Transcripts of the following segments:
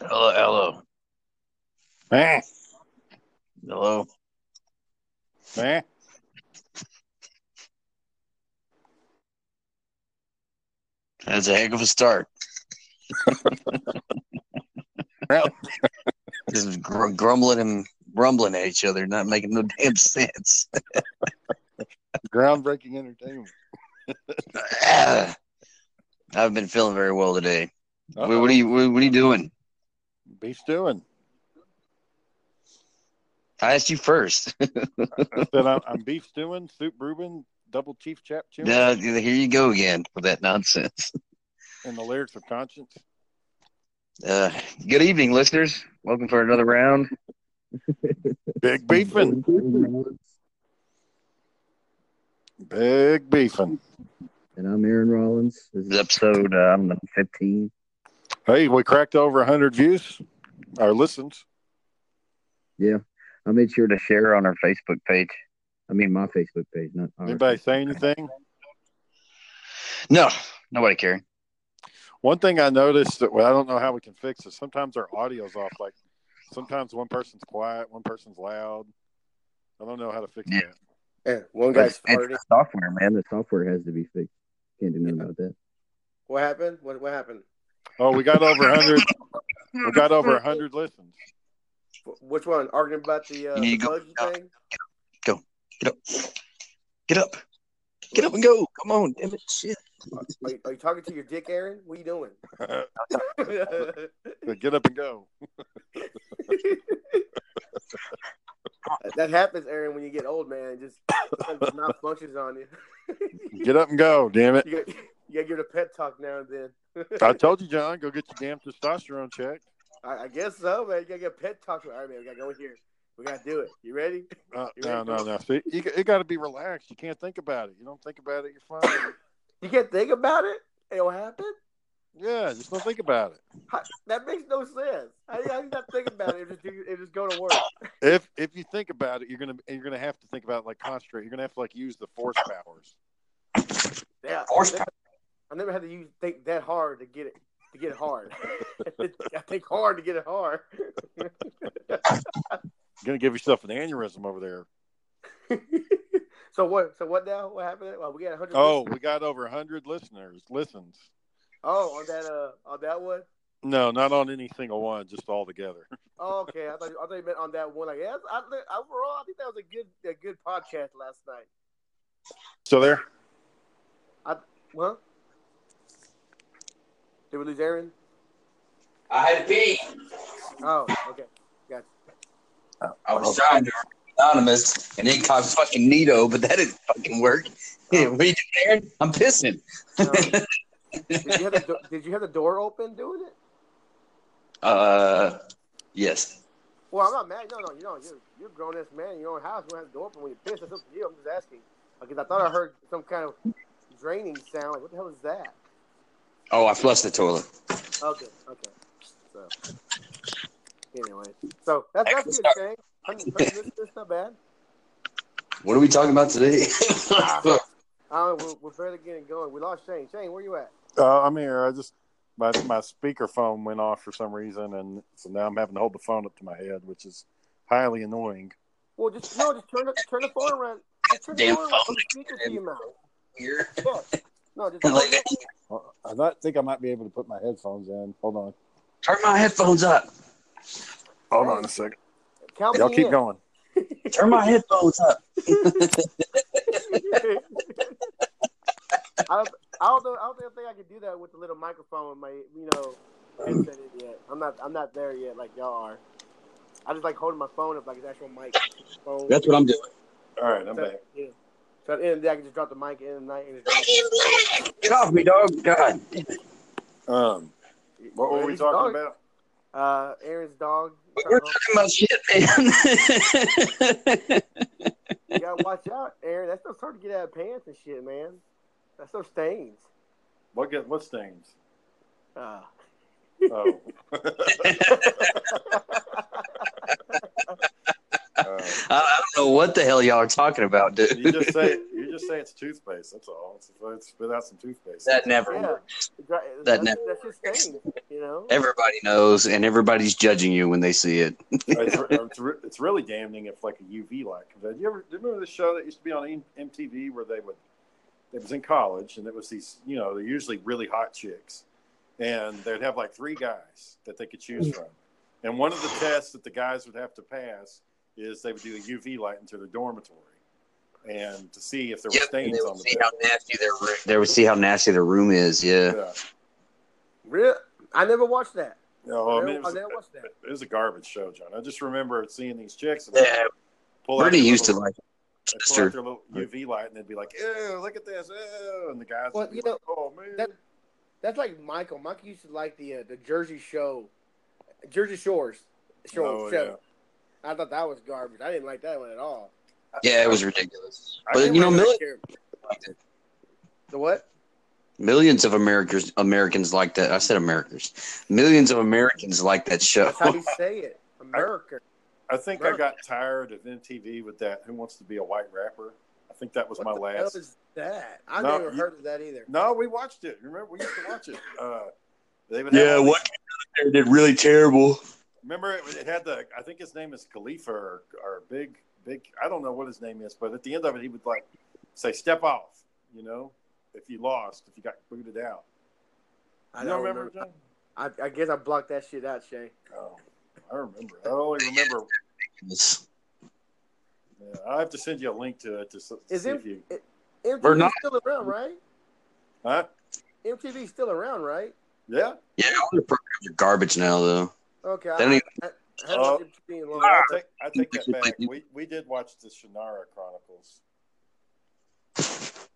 Hello, hello, Eh, hello. eh. That's a heck of a start. Well, Just gr- grumbling and rumbling at each other, not making no damn sense. groundbreaking entertainment. Ah. I've been feeling very well today. What, what are you? What, what are you doing? Beef stewing. I asked you first. I said I'm, I'm beef stewing, soup brewing, double chief chap chewing, Uh, here you go again with that nonsense. and the lyrics of conscience. Uh, good evening, listeners. Welcome for another round. Big beefing. Big beefing. And I'm Aaron Rollins. This This is episode uh, I don't know, 15. Hey, we cracked over 100 views, our listens. yeah, I made sure to share on our Facebook page. I mean, my Facebook page, not ours. Anybody say anything? No, nobody caring. One thing I noticed that well, I don't know how we can fix is sometimes our audio's off. Like sometimes one person's quiet, one person's loud. I don't know how to fix Yeah. that. Yeah, one guy's it's the software, man. The software has to be fixed. Can't do nothing about that. What happened? What what happened? Oh, we got over 100. we got over 100 listens. Which one? Arguing about the uh, the need go- buggy thing? Get up. Get up. Get up and go. Come on. Damn it. Shit. Are you, are you talking to your dick, Aaron? What are you doing? Get up and go. that happens, Aaron, when you get old, man. It just sometimes just malfunctions on you. Get up and go. Damn it! you, got, you gotta give it a pet talk now and then. I told you, John. Go get your damn testosterone checked. I, I guess so, man. You gotta get a pet talk. All right, man. We gotta go in here. We gotta do it. You ready? Uh, You no, ready, no, bro? no. See, you, you got to be relaxed. You can't think about it. You don't think about it, you're fine. You can't think about it. It'll happen. yeah, just don't think about it. How, that makes no sense. How, how you not think about it? It just, it just go to work. If if you think about it, you're gonna you're gonna have to think about it like concentrate. You're gonna have to like use the force powers. Yeah, Horsepower. I never had to use think that hard to get it to get it hard. I think hard to get it hard. You're gonna give yourself an aneurysm over there. so what? So what now? What happened? Well, we got 100. Oh, listeners. we got over 100 listeners, listens. oh, on that uh, on that one. No, not on any single one, just all together. Oh, okay, I thought I thought you meant on that one. Like, yeah, I, I, overall, I think that was a good a good podcast last night. So there. I Well, did we lose Aaron? I had to pee. Oh, okay. gotcha. I was trying to be anonymous and it caught fucking Nito, but that didn't fucking work. Oh. what are you doing, Aaron? I'm pissing. Um, did you have the do- did you have the door open doing it? Uh, yes. Well, I'm not mad. No, no, you know, you're you're a grown ass man in your own house. You don't have the door open when you piss. That's up to you. I'm just asking because I thought I heard some kind of draining sound. Like, what the hell is that? Oh, I flushed the toilet. Okay, okay. So anyway, so that's that's a good thing. Hundred- hundred listeners, That's not bad. What are we talking about today? Uh, we're, we're barely getting going. We lost Shane. Shane, where are you at? Uh, I'm here. I just my my speaker phone went off for some reason, and so now I'm having to hold the phone up to my head, which is highly annoying. Well, just no, just turn the turn the phone around. Just turn the Damn phone around. phone. Speaker to your mouth. Here. Yeah. No, just Like, Well, I not think I might be able to put my headphones in. Hold on. Turn my headphones up. Hold on a second. count Y'all keep in. going. Turn my headphones up. I don't, I don't know. I don't think I can do that with the little microphone with my, you know, headset in yet. I'm not. I'm not there yet, like y'all are. I just like holding my phone up like it's actual mic. Phone. That's what I'm doing. All right, I'm So, back. Yeah. So at the end of the day, I can just drop the mic in the night and just. Get off me, dog. God. Um, what were we He's talking dog. about? Uh, Aaron's dog. We're talking about shit, man. You gotta watch out, Aaron. That stuff's hard to get out of pants and shit, man. That stuff stains. What get what stains? Uh, Oh. Uh, I, I don't know what the hell y'all are talking about, dude. you just say you just say it's toothpaste. That's all. It's, it's spit out some toothpaste. that never Yeah. works. That, That that's, that's just stains, you know. Everybody knows, and everybody's judging you when they see it. it's, it's, re- it's really damning if like a UV light comes out. You ever do you remember the show that used to be on MTV where they would it was in college and it was these you know they're usually really hot chicks and they'd have like three guys that they could choose mm. from and one of the tests that the guys would have to pass is they would do a UV light into their dormitory and to see if there were Yep, and stains they on would the see bed. how nasty their room. They would see how nasty their room is. Yeah. Yeah. Real? I never watched that. No, I I mean, never, it was, I never watched that. it was a garbage show, John. I just remember seeing these chicks. And Yeah. pull out Brittany their used to like pull sister. out their little UV light and they'd be like, "Ew, look at this!" Ew. and the guys Well, would be you like, "Oh man." that- That's like Michael. Michael used to like the uh, the Jersey Show, Jersey Shores show. Oh, show. I thought that was garbage. I didn't like that one at all. Yeah, it was ridiculous. I But you know, Really millions—the what? millions of Americans Americans like that. I said Americans. Millions of Americans like that show. That's how you say it. America. I think I got tired of MTV with that. Who wants to be a white rapper? I think that was What my the hell last. is that? I No, never you- heard of that either. No, we watched it. Remember, we used to watch it. Uh, they would have all these- did really terrible. Remember, it, it had the. I think his name is Khalifa or, or Big Big. I don't know what his name is, but at the end of it, he would like say, "Step off." You know, if you lost, if you got booted out. I You don't don't remember, remember. I, I guess I blocked that shit out, Shay. Oh, I remember. I only remember. Yeah, I have to send you a link to it to s- Is see it- if you. MTV's We're not- still around, right? Huh? MTV's still around, right? Yeah. Yeah, all the programs are garbage now, though. Okay. They don't I, even- I, I haven't Oh. watched MTV in a long I take, I take that back. We we did watch the Shannara Chronicles.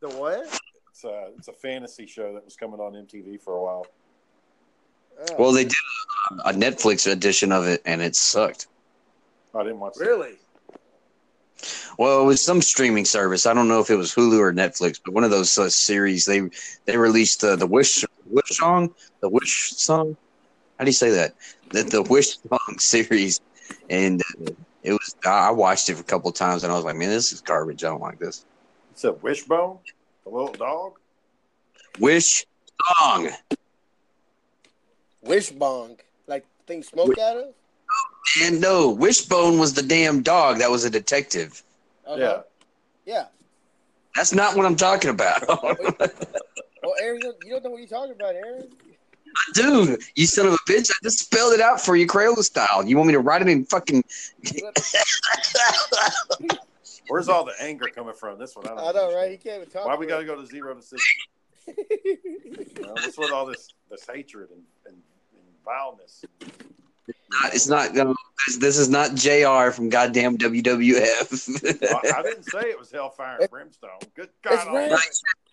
The what? It's a it's a fantasy show that was coming on MTV for a while. Oh, Well, they did a, a Netflix edition of it, and it sucked. I didn't watch. it. really? Well, it was some streaming service. I don't know if it was Hulu or Netflix, but one of those uh, series. They they released uh, the Wish Wish song, the Wish song. How do you say that? The, the Wish song series, and uh, it was. I watched it a couple of times, and I was like, man, this is garbage. I don't like this. It's a Wishbone, the little dog. Wish song. Wishbong. Like thing smoke out of? And no, Wishbone was the damn dog that was a detective. Uh-huh. Yeah. Yeah. That's not what I'm talking about. Well, Aaron, you you don't know what you're talking about, Aaron. Dude, you son of a bitch. I just spelled it out for you, Crayola style. You want me to write it in fucking. Where's all the anger coming from? This one, I don't I know, right? He can't even talk. Why we got to to go to zero to sixty? You know, what's with all this this hatred and, and, and vileness? It's not. No, this, this is not Jr. from goddamn WWF. I, I didn't say it was hellfire and brimstone. Good God, It's Almighty. red.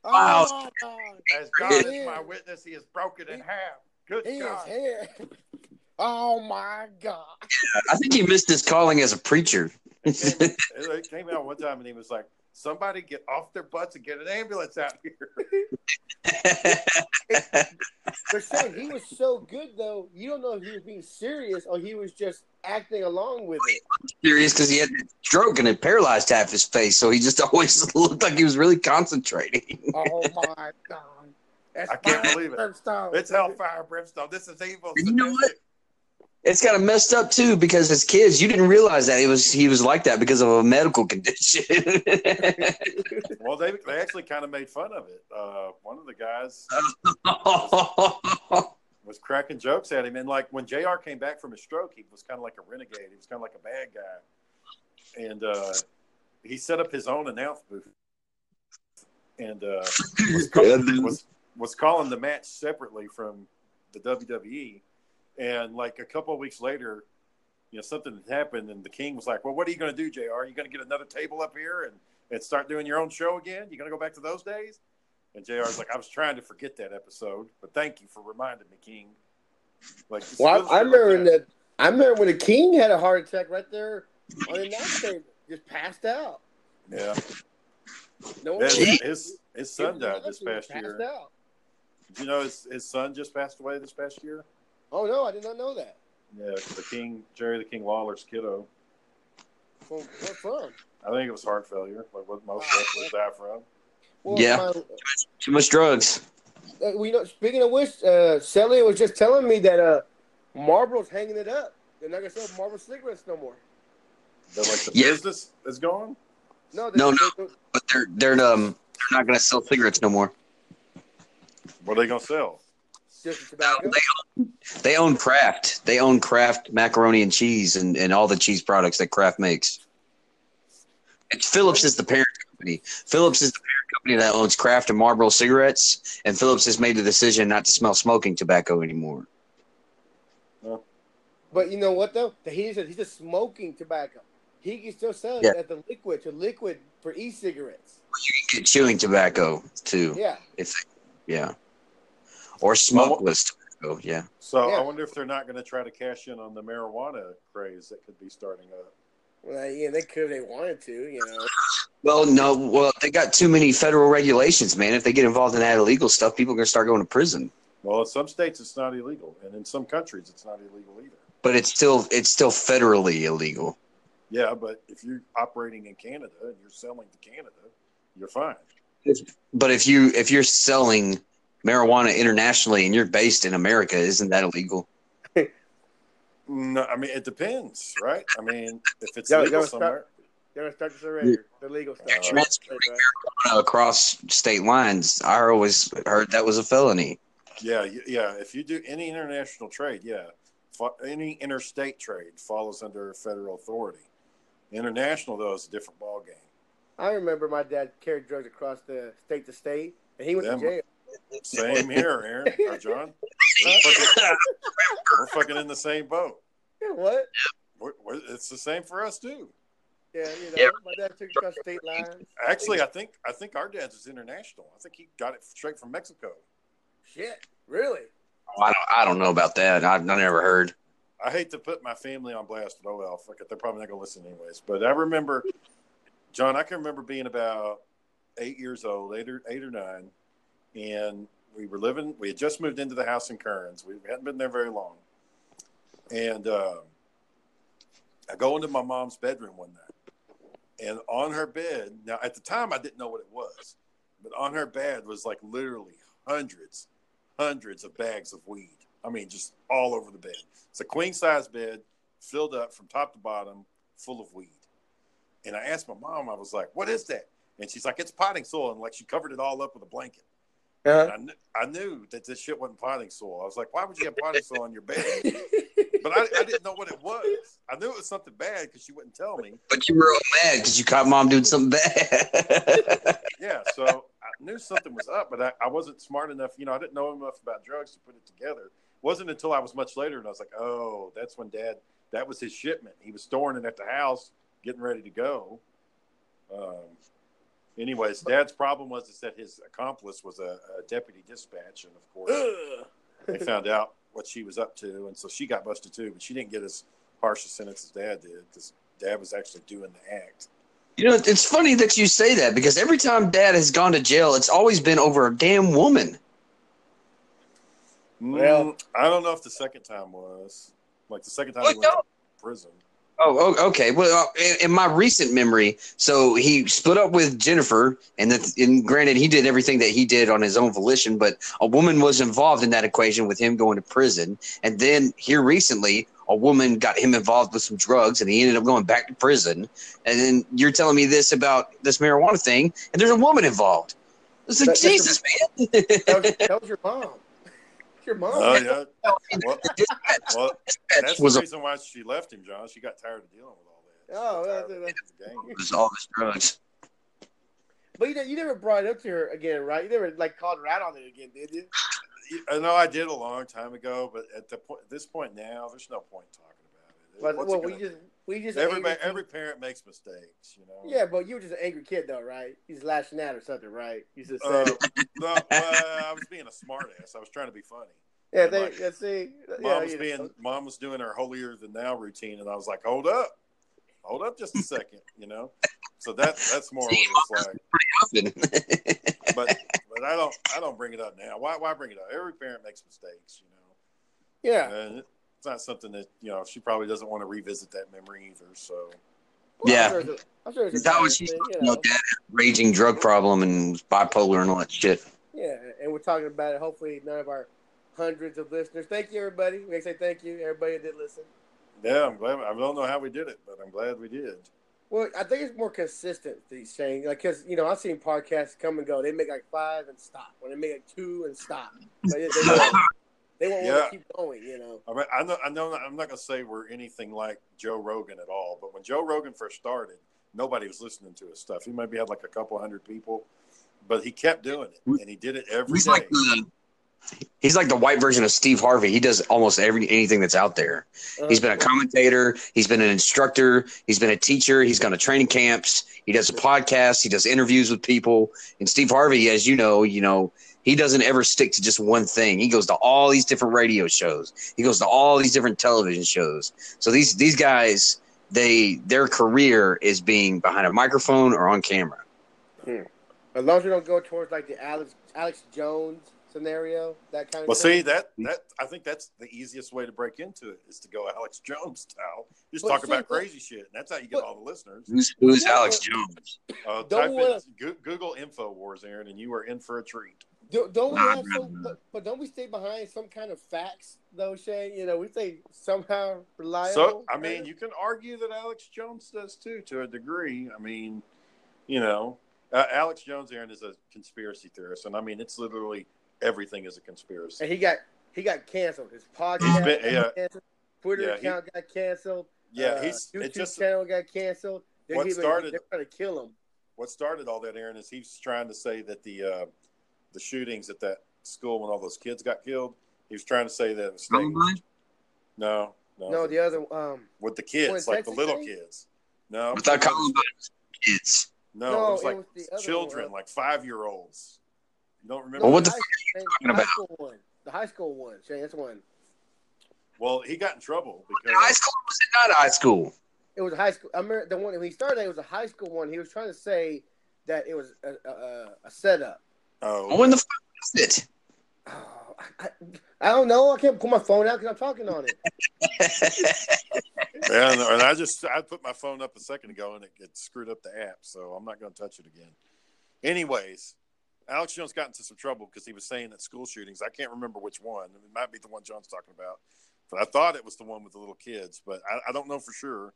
Wow. Oh, God. as God is my witness, He is broken in half. Good He is God. here. Oh, my God. I think he missed his calling as a preacher. It came, it came out one time and he was like, "Somebody get off their butts and get an ambulance out here." But Shane, he was so good, though. You don't know if he was being serious or he was just acting along with it. Serious because he had a stroke and it paralyzed half his face, so he just always looked like he was really concentrating. Oh, my God. That's I can't believe it. brimstone. It's hellfire brimstone. This is evil. You know what? It's kind of messed up too because as kids you didn't realize that he was he was like that because of a medical condition. Well, they they actually kind of made fun of it. Uh, one of the guys was cracking jokes at him, and like when Jr. came back from his stroke, he was kind of like a renegade. He was kind of like a bad guy, and uh, he set up his own announce booth, and uh, was, was was calling the match separately from the WWE. And like a couple of weeks later, you know, something had happened, and the King was like, "Well, what are you going to do, Jr? Are you going to get another table up here and and start doing your own show again? You going to go back to those days?" And Jr. was like, "I was trying to forget that episode, but thank you for reminding me, King." Like, Well, I, I shit like remember that. I remember when the king had a heart attack right there on the announce table, just passed out. Yeah, No one his, his his son died this past year. out. Did you know his, his son just passed away this past year? Oh no, I did not know that. Yeah, the King, Jerry the King Lawler's kiddo. From, what from? I think it was heart failure, like what most wrestlers die from. Well, Yeah. My, Too much drugs. uh, we know. Speaking of which, uh, Sally was just telling me that uh, Marlboro's hanging it up. They're not gonna sell Marlboro cigarettes no more. They're like the Yeah. business is gone. No, No, they- no. they- But they're they're um they're not gonna sell cigarettes no more. What are they gonna sell? Just the tobacco. They own Kraft. They own Kraft macaroni and cheese and, and all the cheese products that Kraft makes. And Phillips is the parent company. Phillips is the parent company that owns Kraft and Marlboro cigarettes, and Phillips has made the decision not to smell smoking tobacco anymore. But you know what though? He's a, he's a smoking tobacco. He can still sell it Yeah. at the liquid to liquid for e-cigarettes. You can get chewing tobacco too, Yeah. if yeah, or smokeless tobacco. Oh, yeah. So Yeah. I wonder if they're not going to try to cash in on the marijuana craze that could be starting up. Well, yeah, they could if they wanted to. You know. Well, no. Well, they got too many federal regulations, man. If they get involved in that illegal stuff, people are gonna start going to prison. Well, in some states it's not illegal, and in some countries it's not illegal either. But it's still it's still federally illegal. Yeah, but if you're operating in Canada and you're selling to Canada, you're fine. But if you if you're selling marijuana internationally and you're based in America, isn't that illegal? No, I mean it depends, right? I mean, if it's Yeah, legal somewhere, They're gonna start this already. The legal stuff. Transferring Right. Across state lines, I always heard that was a felony. yeah, yeah. If you do any international trade, yeah, any interstate trade follows under federal authority. International though is a different ball game. I remember my dad carried drugs across the state to state, and he went Them- to jail. Same here, Aaron or John. We're fucking, we're fucking in the same boat. Yeah, what? We're, we're, it's the same for us too. Yeah, you know, Yeah. my dad took it across state lines. Actually, I think I think our dad's is international. I think he got it straight from Mexico. Shit, really? Oh, I don't, I don't know about that. I, I never heard. I hate to put my family on blast, but oh well, fuck it. They're probably not gonna listen anyways. But I remember, John, I can remember being about eight years old, eight or eight or nine, and we were living. We had just moved into the house in Kearns. We hadn't been there very long, and um I go into my mom's bedroom one night, and on her bed. Now, at the time, I didn't know what it was, but on her bed was like literally hundreds, hundreds of bags of weed. I mean, just all over the bed. It's a queen size bed, filled up from top to bottom, full of weed. And I asked my mom, I was like, "What is that?" And she's like, "It's potting soil," and like she covered it all up with a blanket. Uh-huh. I, kn- I knew that this shit wasn't potting soil. I was like, "Why would you have potting soil on your bed?" But I, I didn't know what it was. I knew it was something bad because she wouldn't tell me. But you were all mad because you caught mom doing something bad. Yeah, so I knew something was up, but I, I wasn't smart enough. You know, I didn't know enough about drugs to put it together. It wasn't until I was much later and I was like, oh, that's when dad, that was his shipment. He was storing it at the house, getting ready to go. Um, anyways, dad's problem was is that his accomplice was a, a deputy dispatch. And of course, Ugh. they found out what she was up to. And so she got busted too, but she didn't get as harsh a sentence as dad did because dad was actually doing the act. you know, it's funny that you say that because every time dad has gone to jail, it's always been over a damn woman. Well- Mm, I don't know if the second time was like the second time Well, he went no. to prison. Oh, oh, okay. Well, uh, in, my recent memory, so he split up with Jennifer, and that, and granted, he did everything that he did on his own volition, but a woman was involved in that equation with him going to prison. And then here recently, a woman got him involved with some drugs, and he ended up going back to prison. And then you're telling me this about this marijuana thing, and there's a woman involved. It's like That- Jesus, man. That was, that was your mom. Your mom. Oh yeah. Well, well, that's was the a- reason why she left him, John. She got tired of dealing with all that. Oh, She well, got tired that's- of the game. was all his drugs. But you, ne- you never brought it up to her again, right? You never like called her out on it again, did you? I know I did a long time ago, but at the point, this point now, there's no point talking about it. But What's well, it we gonna just do? We just everybody, every parent makes mistakes, you know. Yeah, but you were just an angry kid though, right? He's lashing out or something, right? You just Uh, no, well, I was being a smartass. I was trying to be funny. yeah, they, like, yeah, see, Mom yeah, was being, know. mom was doing her holier than thou routine, and I was like, "Hold up, hold up, just a second, you know. So that that's more what it's like. Often. But but I don't I don't bring it up now. Why why bring it up? Every parent makes mistakes, you know, yeah. and it's not something that you know she probably doesn't want to revisit that memory either. So Well, Yeah. I'm sure it's a- I'm sure it's That bad was she. thing, You you know, know. dad raging drug problem and bipolar and all that shit. Yeah, and we're talking about it. Hopefully, none of our hundreds of listeners. Thank you, everybody. We say thank you, everybody that did listen. Yeah, I'm glad. I don't know how we did it, but I'm glad we did. Well, I think it's more consistent. These saying like because you know I've seen podcasts come and go. They make like five and stop. When they make like two and stop, but they, they won't, they won't want Yeah. to keep going. You know. I mean, I know, I know, I'm not going to say we're anything like Joe Rogan at all, but when Joe Rogan first started, nobody was listening to his stuff. He maybe had like a couple hundred people, but he kept doing it, and he did it every He's day. like the he's like the white version of Steve Harvey. He does almost every anything that's out there. Uh, He's been a commentator. He's been an instructor. He's been a teacher. He's gone to training camps. He does a podcast. He does interviews with people. And Steve Harvey, as you know, you know, he doesn't ever stick to just one thing. He goes to all these different radio shows. He goes to all these different television shows. So these these guys, they their career is being behind a microphone or on camera. as long as we don't go towards like the Alex Alex Jones scenario, that kind of. Well, thing. see that that I think that's the easiest way to break into it is to go Alex Jones style. Just But talk see, about but- crazy shit, and that's how you get but- all the listeners. Who's who's Yeah, Alex Jones? Uh, Don't type in wanna- Go- Google Infowars, Aaron, and you are in for a treat. Do, don't we have some, but, don't we stay behind some kind of facts though, Shay? You know, we stay somehow reliable. So, I mean, you can argue that Alex Jones does too, to a degree. I mean, you know, uh, Alex Jones, Aaron, is a conspiracy theorist, and I mean, it's literally everything is a conspiracy. and he got he got canceled. His podcast been- got yeah. canceled. Twitter Yeah, he- account got canceled. Yeah, uh, he's YouTube just channel got canceled. They're What started- They're trying to kill him. what started all that, Aaron, is he's trying to say that the uh, the shootings at that school when all those kids got killed, he was trying to say that it was No, no, No, the other um. with the kids, like the little thing? kids. No, I thought Columbine was kids. no, No, it was it like was the children, one. like five year olds. You don't remember? Well, what the the high, fuck the talking high about? school one. The high school one. Shay, that's one. Well, he got in trouble because High school was it not high school? It was a high school. I remember the one when he started. It was a high school one. He was trying to say that it was a, a, a setup. Oh, When the fuck was it? Oh, I, I don't know. I can't pull my phone out because I'm talking on it. yeah, and- and I just I put my phone up a second ago and it, it screwed up the app, so I'm not going to touch it again. Anyways, Alex Jones got into some trouble because he was saying that school shootings. I can't remember which one. It might be the one John's talking about, but I thought it was the one with the little kids, but I, I don't know for sure.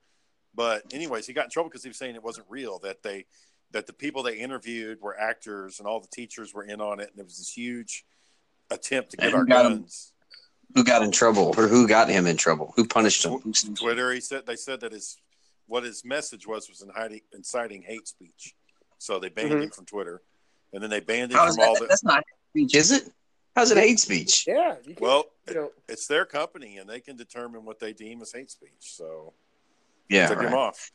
But anyways, he got in trouble because he was saying it wasn't real. That they that the people they interviewed were actors and all the teachers were in on it, and it was this huge attempt to get our got 'em. guns. who got in trouble or who got him in trouble? Who punished him? Who censored him? Twitter. He said they said that his what his message was was inciting, inciting hate speech. So they banned Mhm. him from Twitter, and then they banned him How is from all that, the. that's not hate speech, is it? How's it hate speech? Yeah. You can, Well, you know, it's their company, and they can determine what they deem as hate speech. So Yeah, took him off.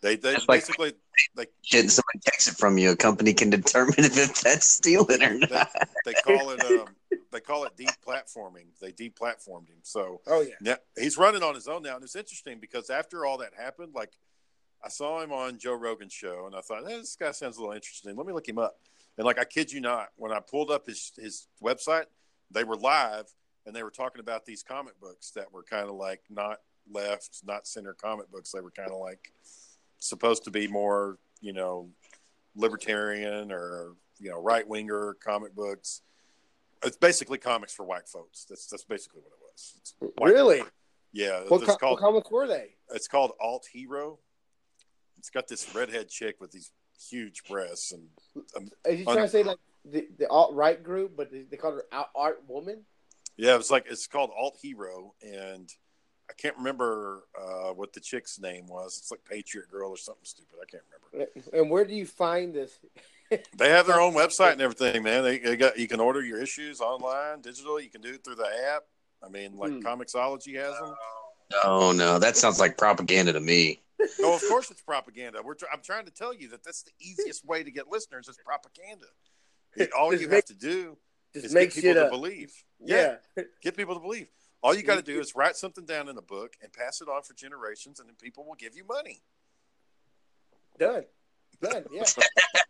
They they That's like- basically like Shit, and somebody takes it from you. A company can determine if that's stealing or they, not. they call it um they call it deplatforming. They deplatformed him. So oh yeah. Now he's running on his own now, and it's interesting because after all that happened, like I saw him on Joe Rogan's show, and I thought eh, this guy sounds a little interesting. Let me look him up. And like I kid you not, when I pulled up his his website, they were live, and they were talking about these comic books that were kind of like not left, not center comic books. They were kind of like supposed to be more, you know, libertarian or you know right winger comic books. It's basically comics for white folks. That's that's basically what it was. It's Really? yeah, What, it's co- called what comics were they? it's called Alt Hero. It's got this redhead chick with these huge breasts, and um, Is you trying to say like the, the alt right group, but they, they call her art woman? yeah, it's like it's called Alt Hero, and I can't remember uh, what the chick's name was. It's like Patriot Girl or something stupid. I can't remember. And where do you find this? They have their own website and everything, man. They, they got you can order your issues online, digital. You can do it through the app. I mean, like Hmm. Comixology has them. Oh no, that sounds like propaganda to me. No, of course it's propaganda. We're tr- I'm trying to tell you that that's the easiest way to get listeners is propaganda. It- all Just you make- have to do Just is make get people shit to up. believe. Yeah. get people to believe. All you got to do is write something down in a book and pass it on for generations, and then people will give you money. Done. Done. Yeah.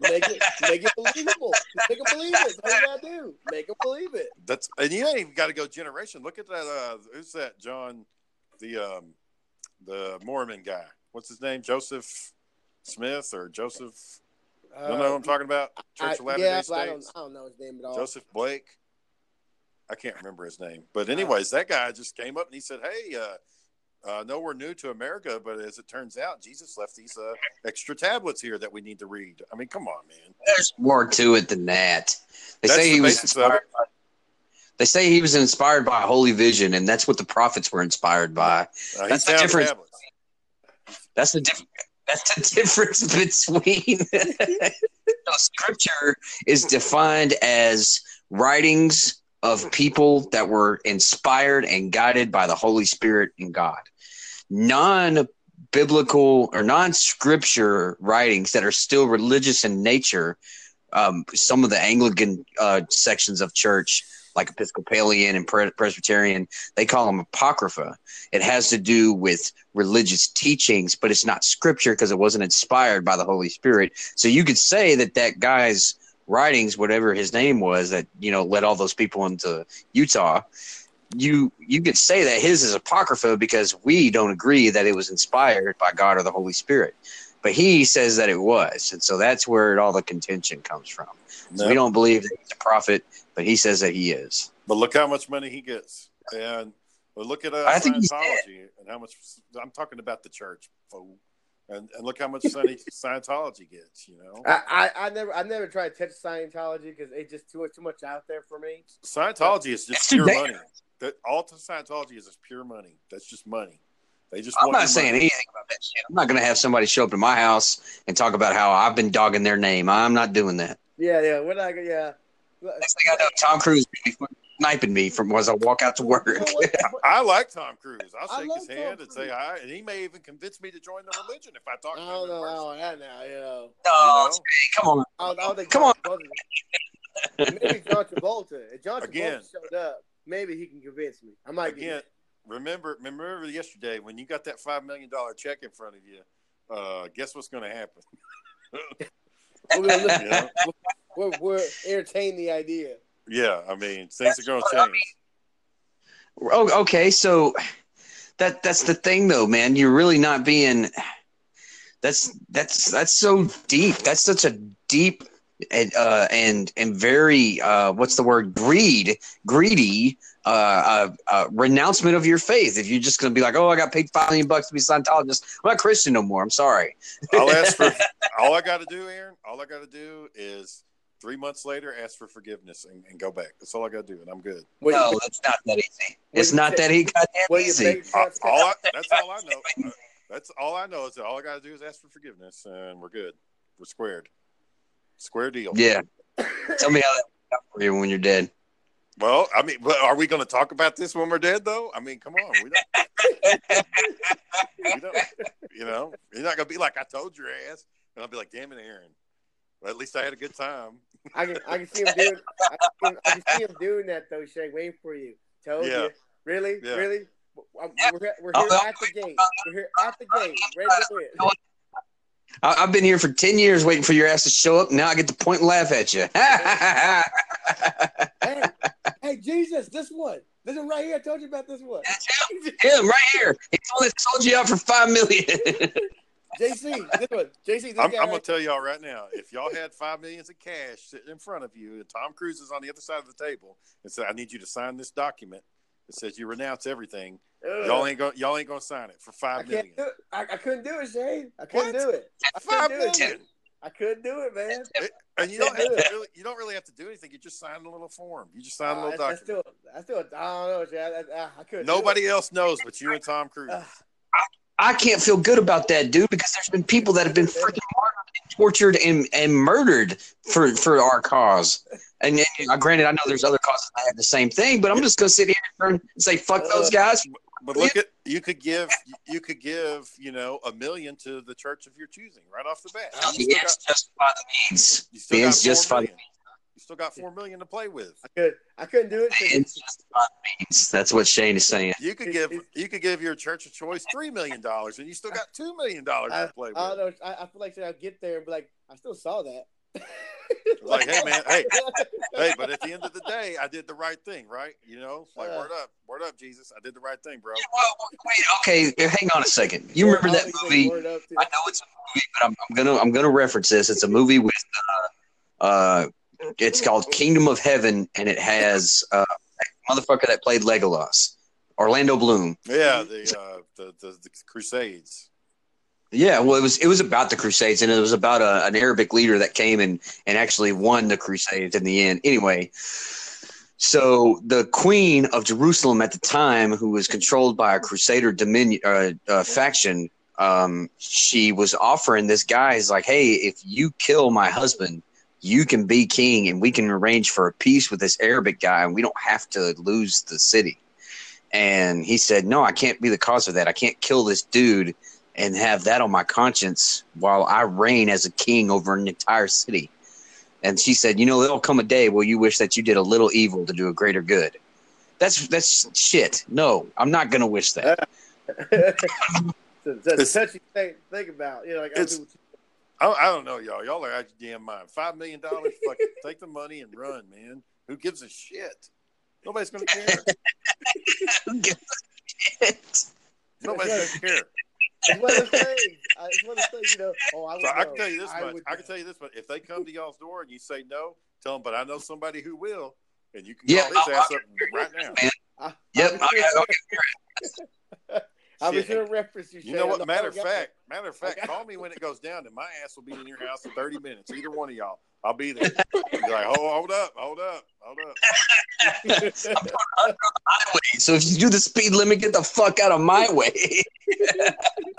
make it make it believable. Make them believe it. That's you gotta do. Make them believe it. That's and you ain't even got to go generation. Look at that. Uh, who's that? John, the um, the Mormon guy. What's his name? Joseph Smith or Joseph? You don't know who I'm talking about? Church of Uh, I, Latter yeah, Day but I don't, Saints. I don't know his name at all. Joseph Blake. I can't remember his name, but anyways, that guy just came up and he said, "Hey, uh, uh, no, we're new to America, but as it turns out, Jesus left these uh, extra tablets here that we need to read." I mean, come on, man. There's more to it than that. They That's say the he was inspired. By, they say he was inspired by a holy vision, and that's what the prophets were inspired by. Uh, he That's the difference. tablets. That's the diff- That's the difference between So scripture is defined as writings of people that were inspired and guided by the Holy Spirit and God. Non biblical or non scripture writings that are still religious in nature, um, some of the Anglican uh, sections of church, like Episcopalian and Presbyterian, they call them Apocrypha. It has to do with religious teachings, but it's not scripture because it wasn't inspired by the Holy Spirit. So you could say that that guy's writings, whatever his name was, that you know led all those people into Utah. You you could say that his is apocrypha because we don't agree that it was inspired by God or the Holy Spirit, but he says that it was, and so that's where all the contention comes from. So we don't believe that he's a prophet, but he says that he is. But look how much money he gets, and well, look at uh, I think Scientology and how much. I'm talking about the church, fool. And, and look how much Sci- Scientology gets. You know, I, I, I never I never tried to touch Scientology because it's just too too much out there for me. Scientology is just pure money. That all to Scientology is just pure money. That's just money. They just. I'm want not saying money. anything about that shit. I'm not going to have somebody show up to my house and talk about how I've been dogging their name. I'm not doing that. Yeah, yeah. We're not. Yeah. Next thing I know, Tom Cruise will be sniping me from as I walk out to work. You know what? I like Tom Cruise. I'll shake love his Tom hand and say Cruise. hi, and he may even convince me to join the religion if I talk I to him. don't in know all that now. You know. No, You know? come on. I don't, I don't think Come John on. Maybe John Travolta. If John Travolta Again. showed up, maybe he can convince me. I might Again, remember remember yesterday when you got that five million dollar check in front of you. Uh, guess what's going to happen? We're gonna look, You know? we're, we're entertain the idea. Yeah, I mean things are going to change. Oh, okay, so that that's the thing, though, man. You're really not being. That's that's that's so deep. That's such a deep and uh, and and very uh, what's the word? Greed, greedy uh, uh, uh, renouncement of your faith. If you're just going to be like, oh, I got paid five million bucks to be a Scientologist, I'm not Christian no more. I'm sorry. I'll ask for all I got to do, Aaron. All I got to do is three months later ask for forgiveness and, and go back. That's all I got to do, and I'm good. What, No, that's not that easy. It's not that he goddamn what you easy. Uh, all I, that's all I know. Uh, That's all I know is that all I got to do is ask for forgiveness, and we're good. We're squared. Square deal. Yeah. Tell me how that worked out for you when you're dead. Well, I mean, but are we going to talk about this when we're dead, though? I mean, come on. We don't, we don't, you know, you're not going to be like, I told your ass. And I'll be like, damn it, Aaron. Well, at least I had a good time. I can I can see him doing I can, I can see him doing that though, Shay, waiting for you. Told Yeah. you. Really? Yeah. Really? Um, we're, here- we're Oh, here at the gate. We're here at the gate. Ready to go in. I, I've been here for 10 years waiting for your ass to show up. Now I get to point and laugh at you. Hey, hey, Jesus, this one. This one right here. I told you about this one. Him right here. He only sold you out for $5 million. JC, this one. JC, this I'm, guy. I'm gonna tell y'all right now if y'all had five millions of cash sitting in front of you and Tom Cruise is on the other side of the table and said, I need you to sign this document that says you renounce everything, Ugh. y'all ain't gonna y'all ain't going to sign it for I five million. can't do it. I, I couldn't do it, Shay. I couldn't What? do it. I Five couldn't do it. I couldn't do it, man. And you don't have do to really, you don't really have to do anything. You just sign a little form. You just sign a Uh, little I, I document. still, I still, I don't know, Shay. I, I, I couldn't. do Nobody it. else knows but you and Tom Cruise. Ugh. I can't feel good about that, dude, because there's been people that have been freaking martyred and tortured and, and murdered for, for our cause. And, and uh, granted, I know there's other causes that have the same thing, but I'm just going to sit here and say, fuck those guys. But look at you could give you could give you know a million to the church of your choosing right off the bat. Still Yes, justify the means. You still got Means justify the million. You still got four million to play with. I could, I couldn't do it. 'cause means. Justify the means. That's what Shane is saying. You could give you could give your church of choice three million dollars, and you still got two million dollars to play I don't with. know. I, I feel like I'll get there and be like, I still saw that. Like, hey man, hey, hey, but at the end of the day, I did the right thing, right? You know, like Uh. word up, word up, Jesus, I did the right thing, bro. Well, wait, okay, hang on a second. You remember that movie? Word up, too. I know it's a movie, but I'm, I'm gonna I'm gonna reference this. It's a movie with uh, uh it's called Kingdom of Heaven, and it has uh motherfucker that played Legolas, Orlando Bloom. Yeah, the uh, the, the the Crusades. Yeah, well, it was it was about the Crusades, and it was about a, an Arabic leader that came and and actually won the Crusades in the end. Anyway, so the Queen of Jerusalem at the time, who was controlled by a Crusader dominion uh, uh, faction, um, she was offering this guy is like, hey, if you kill my husband, you can be king, and we can arrange for a peace with this Arabic guy, and we don't have to lose the city. And he said, no, I can't be the cause of that. I can't kill this dude and have that on my conscience while I reign as a king over an entire city. And she said, "You know, there'll come a day where you wish that you did a little evil to do a greater good." That's that's shit. No, I'm not gonna wish that. That's such a thing think about. You know, like I It's- do what you- I, I don't know, y'all. Y'all are out your damn mind. Five million dollars, fucking take the money and run, man. Who gives a shit? Nobody's gonna care. Nobody's gonna care. It's one of those things. I- It's one of those things. You know. Oh, I would. So I can tell you this I much. would I can know. tell you this much. If they come to y'all's door and you say no, tell them, but I know somebody who will, and you can Yeah, call his I'll- ass up right now. I- Yep. I I, would- I, I was Shit. sure reference you. You know what? Matter of God. fact, matter of fact, call me when it goes down, and my ass will be in your house in thirty minutes. Either one of y'all, I'll be there. You'll be like, oh, hold up, hold up, hold up. I'm under the highway. So if you do the speed limit, get the fuck out of my way.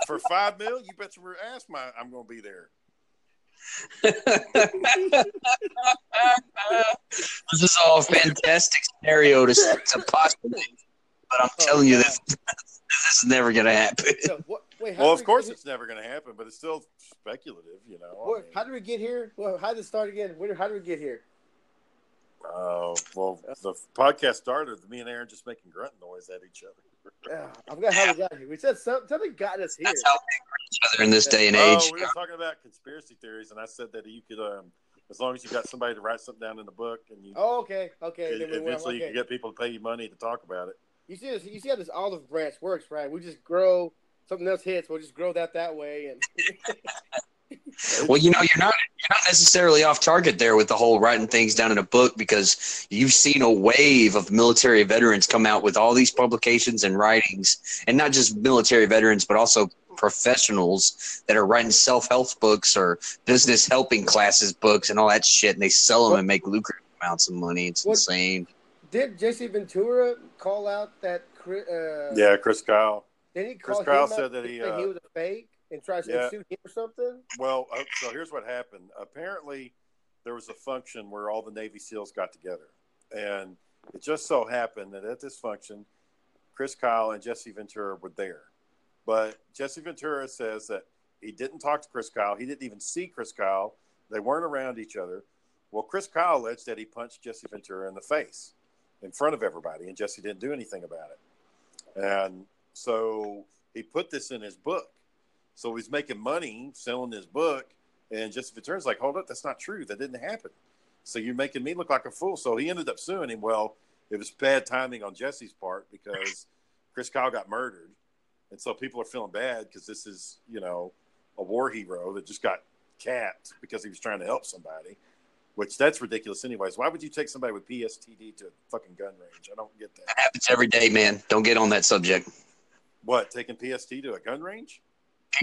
For five mil, you bet your ass, my I'm gonna be there. this is all a fantastic scenario to, to postulate, but I'm Oh, telling you this, this is never gonna happen. So, what, wait, how Well, of we course get it's never gonna happen, but it's still speculative, you know. I mean, How did we get here? Well, how did it start again? Where, how did we get here? uh, well, the podcast started with me and Aaron just making grunt noise at each other. Uh, I forgot how we got here. We said some, something got us here. That's how we each other in this day and age. Oh, we were talking about conspiracy theories, and I said that you could, um, as long as you got somebody to write something down in the book, and you Oh, okay, okay. Then we went, eventually you okay. can get people to pay you money to talk about it. You see this? You see how this olive branch works, right? We just grow something else hits. We'll just grow that that way, and Well, you know, you're not you're not necessarily off target there with the whole writing things down in a book because you've seen a wave of military veterans come out with all these publications and writings, and not just military veterans, but also professionals that are writing self help books or business helping classes books and all that shit, and they sell them and make lucrative amounts of money. It's What- insane. Did Jesse Ventura call out that? Uh, Yeah, Chris Kyle. Then he Chris called Kyle said that he, uh, he was a fake and tried to yeah. sue him or something. Well, uh, so here's what happened. Apparently, there was a function where all the Navy SEALs got together, and it just so happened that at this function, Chris Kyle and Jesse Ventura were there. But Jesse Ventura says that he didn't talk to Chris Kyle. He didn't even see Chris Kyle. They weren't around each other. Well, Chris Kyle alleged that he punched Jesse Ventura in the face in front of everybody, and Jesse didn't do anything about it. And so he put this in his book. So he's making money selling his book, and Jesse Ventura's like, "Hold up, that's not true. That didn't happen." So you're making me look like a fool. So he ended up suing him. Well, it was bad timing on Jesse's part because Chris Kyle got murdered, and so people are feeling bad because this is you know a war hero that just got capped because he was trying to help somebody. Which that's ridiculous, anyways. Why would you take somebody with PSTD to a fucking gun range? I don't get that. It happens every day, man. Don't get on that subject. What taking PST to a gun range?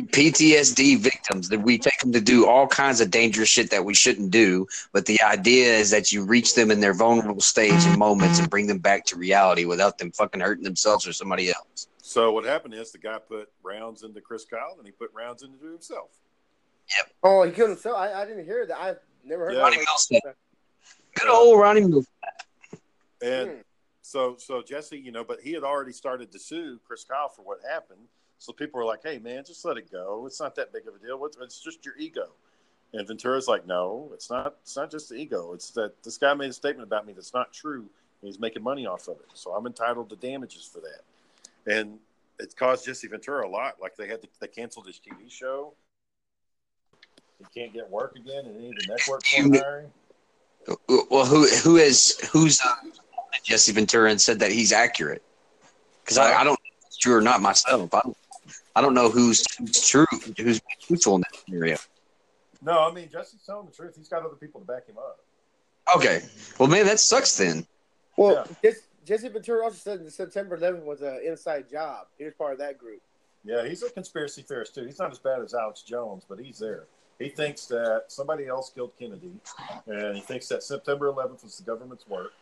PTSD victims that we take them to do all kinds of dangerous shit that we shouldn't do. But the idea is that you reach them in their vulnerable stage and moments and bring them back to reality without them fucking hurting themselves or somebody else. So what happened is the guy put rounds into Chris Kyle and he put rounds into himself. Yep. Oh, he killed himself. I, I didn't hear that. I never heard. Yeah. that. Ronnie Mills. Good old Ronnie Mills. And Hmm. so so Jesse, you know, but he had already started to sue Chris Kyle for what happened. So people were like, "Hey, man, just let it go. It's not that big of a deal. It's just your ego." And Ventura's like, "No, it's not. It's not just the ego. It's that this guy made a statement about me that's not true. And he's making money off of it. So I'm entitled to damages for that." And it caused Jesse Ventura a lot. Like they had to, they canceled his TV show. He can't get work again in any of the networks You- hiring. Well, who who is who's uh, Jesse Ventura and said that he's accurate? Because I, I don't know if it's true or not myself. I don't, I don't know who's, who's true, who's truthful in that scenario. No, I mean Jesse's telling the truth. He's got other people to back him up. Okay, well, man, that sucks then. Well, Jesse, Jesse Ventura also said that September 11th was an inside job. He was part of that group. Yeah, he's a conspiracy theorist too. He's not as bad as Alex Jones, but he's there. He thinks that somebody else killed Kennedy, and he thinks that September 11th was the government's work.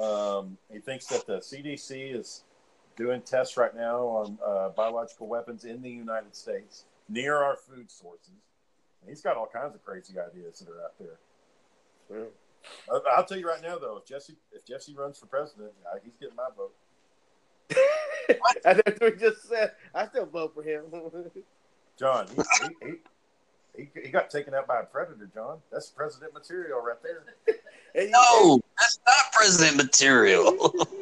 Um, he thinks that the CDC is doing tests right now on uh, biological weapons in the United States near our food sources. And he's got all kinds of crazy ideas that are out there. I'll tell you right now, though, if Jesse if Jesse runs for president, he's getting my vote. That's what we just said. I still vote for him. John, he, he, he, he, he got taken out by a predator, John. That's president material right there. And you- No, that's not president material.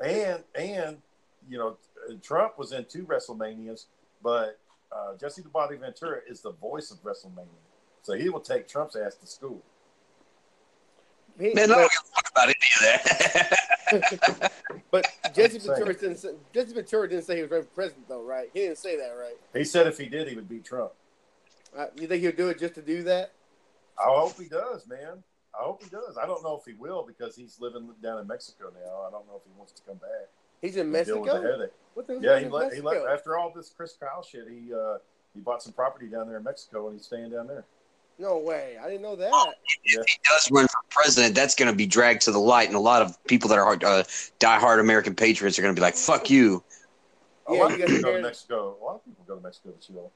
And and you know, Trump was in two WrestleManias, but uh, Jesse the Body Ventura is the voice of WrestleMania, so he will take Trump's ass to school. he- man, I but, don't give a fuck about any of that. but Jesse I'm. Ventura didn't say, Jesse Ventura didn't say he was running for president, though, right? He didn't say that, right? He said if he did, he would beat Trump. Uh, you think he'll do it just to do that? I hope he does, man. I hope he does. I don't know if he will because he's living down in Mexico now. I don't know if he wants to come back. He's in and with the Mexico. What the Yeah, he on let, in he let after all this Chris Kyle shit. He uh, he bought some property down there in Mexico and he's staying down there. No way. I didn't know that. Yeah. if he does run for president, that's going to be dragged to the light, and a lot of people that are uh, diehard American patriots are going to be like, "Fuck you." A lot of people go to. Mexico. A lot of people go to Mexico to chill.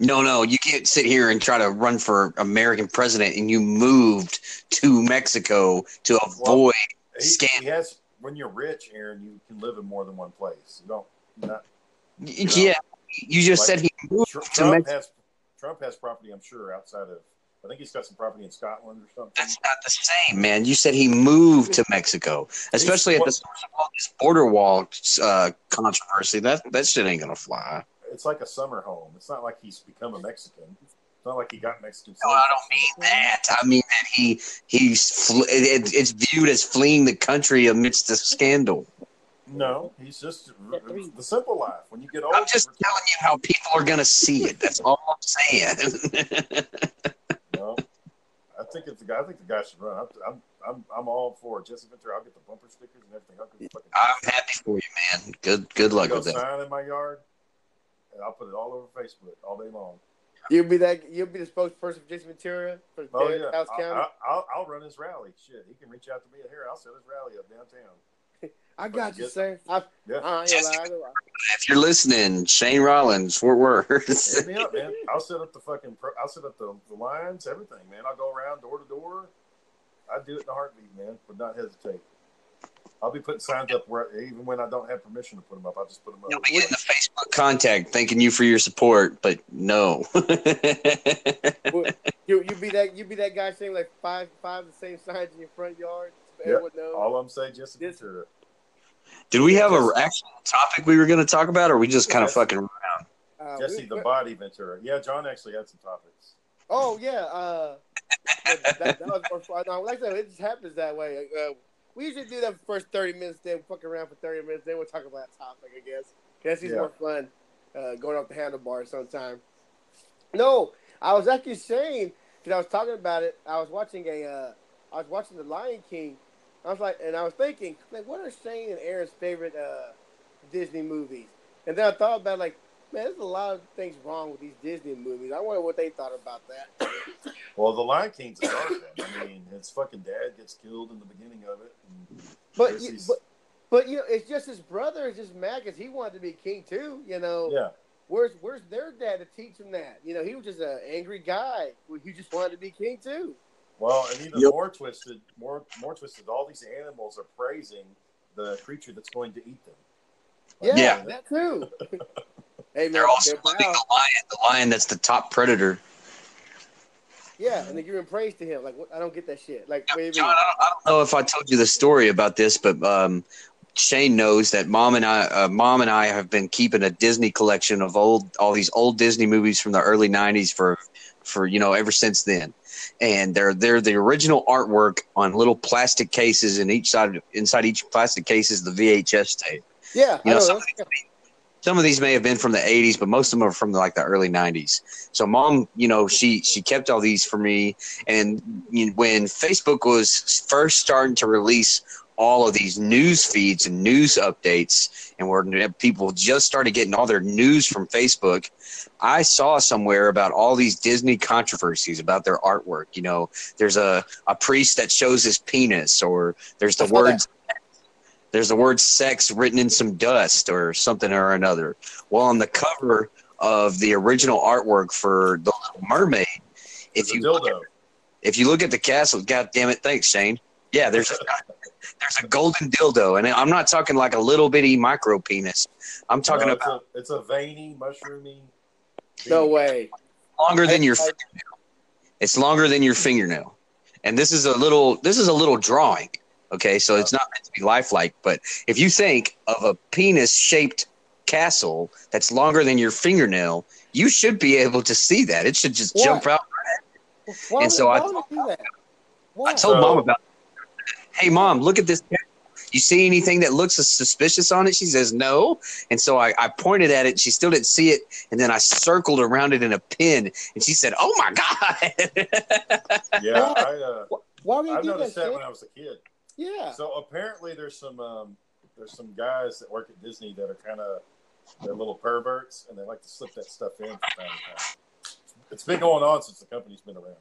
No, no, you can't sit here and try to run for American president, and you moved to Mexico to avoid. He, Scam. he has when you're rich, Aaron, you can live in more than one place. You don't. Not, Yeah, you just Like- said he moved Tr- to Trump Mexico. has Trump has property, I'm sure, outside of. I think he's got some property in Scotland or something. That's not the same, man. You said he moved to Mexico, especially at the source of all this border wall uh, controversy. That that shit ain't gonna fly. It's like a summer home. It's not like he's become a Mexican. It's not like he got Mexican. No, I don't mean that. I mean that he he's fl- it, it's viewed as fleeing the country amidst the scandal. No, he's just the simple life. When you get old, I'm just telling you how people are gonna see it. That's all I'm saying. No, I think it's the guy. I think the guy should run. I'm, I'm, I'm, I'm all for it. Jesse Ventura. I'll get the bumper stickers and everything. I'll get the fucking. I'm happy for you, man. Good good luck go with that. sign in my yard, and I'll put it all over Facebook all day long. You'll be that. You'll be the spokesperson for Jason Ventura for Oh Dallas yeah, County. I, I, I'll, I'll run his rally. Shit, he can reach out to me here. I'll set his rally up downtown. I got you, sir. I, Yeah. I ain't gonna lie, I know- If you're listening, Shane Rollins, Fort Worth. Hit me up, man. I'll set up the fucking. Pro, I'll set up the, the lines, everything, man. I'll go around door to door. I'd do it in a heartbeat, man. Would not hesitate. I'll be putting signs up where even when I don't have permission to put them up, I'll just put them You'll up. be getting the Facebook contact thanking you for your support, but no. Well, you you be that you be that guy saying like five five the same signs in your front yard. So Yep. Knows. All I'm saying, Jesse This- Ventura. Did we have a actual topic we were going to talk about, or are we just kind of Yes. fucking around? Uh, Jesse the Body Ventura. Yeah, John actually had some topics. Oh yeah. Uh, that, that, that was more fun. No, like I said, it just happens that way. Uh, we usually do that for the first thirty minutes, then fuck around for thirty minutes, then we'll talk about a topic. I guess. Guess it's Yeah. more fun uh, going off the handlebars sometime. No, I was actually saying because I was talking about it. I was watching a. Uh, I was watching The Lion King. I was like, and I was thinking, like, what are Shane and Aaron's favorite uh, Disney movies? And then I thought about like, man, there's a lot of things wrong with these Disney movies. I wonder what they thought about that. Well, the Lion King's a dark one. I mean, his fucking dad gets killed in the beginning of it. But you, but but you know, it's just his brother is just mad because he wanted to be king too. You know, yeah, where's where's their dad to teach him that? You know, he was just an angry guy. He just wanted to be king too. well, and even Yep. more twisted, more more twisted. All these animals are praising the creature that's going to eat them. Yeah, Yeah. that too. hey man, They're also they're the lion, the lion that's the top predator. Yeah, and they're giving praise to him. Like, what, I don't get that shit. Like, what do you John. I don't, I don't know if I told you the story about this, but um, Shane knows that mom and I, uh, mom and I have been keeping a Disney collection of old, all these old Disney movies from the early '90s for, for you know, ever since then. And they're they're the original artwork on little plastic cases, and each side inside each plastic case is the VHS tape. Yeah, You know, some of these, some of these may have been from the 80s but most of them are from like the early 90s so mom you know she she kept all these for me and when facebook was first starting to release all of these news feeds and news updates and where people just started getting all their news from facebook i saw somewhere about all these disney controversies about their artwork you know there's a, a priest that shows his penis or there's the I saw that. words there's the word sex written in some dust or something or another. Well, on the cover of the original artwork for the Little Mermaid, if you look at, if you look at the castle, god damn it, thanks Shane. Yeah, there's a, there's a golden dildo, and I'm not talking like a little bitty micro penis. I'm talking No, about it's, a, it's a veiny, mushroomy. No way. longer than your I- I- fingernail. It's longer than your fingernail, and this is a little this is a little drawing. Okay, so it's not meant to be lifelike, but if you think of a penis shaped castle that's longer than your fingernail, you should be able to see that. It should just Why? jump out. Why And so I- would they do that? Why? I told So- mom about. Hey, mom, look at this. You see anything that looks suspicious on it? She says no, and so I, I pointed at it. She still didn't see it, and then I circled around it in a pin, and she said, "Oh my god!" Yeah, I, uh, Why would you I do that? noticed that Shane? when I was a kid. Yeah. So apparently, there's some um, there's some guys that work at Disney that are kind of they're little perverts, and they like to slip that stuff in from time to time. It's been going on since the company's been around.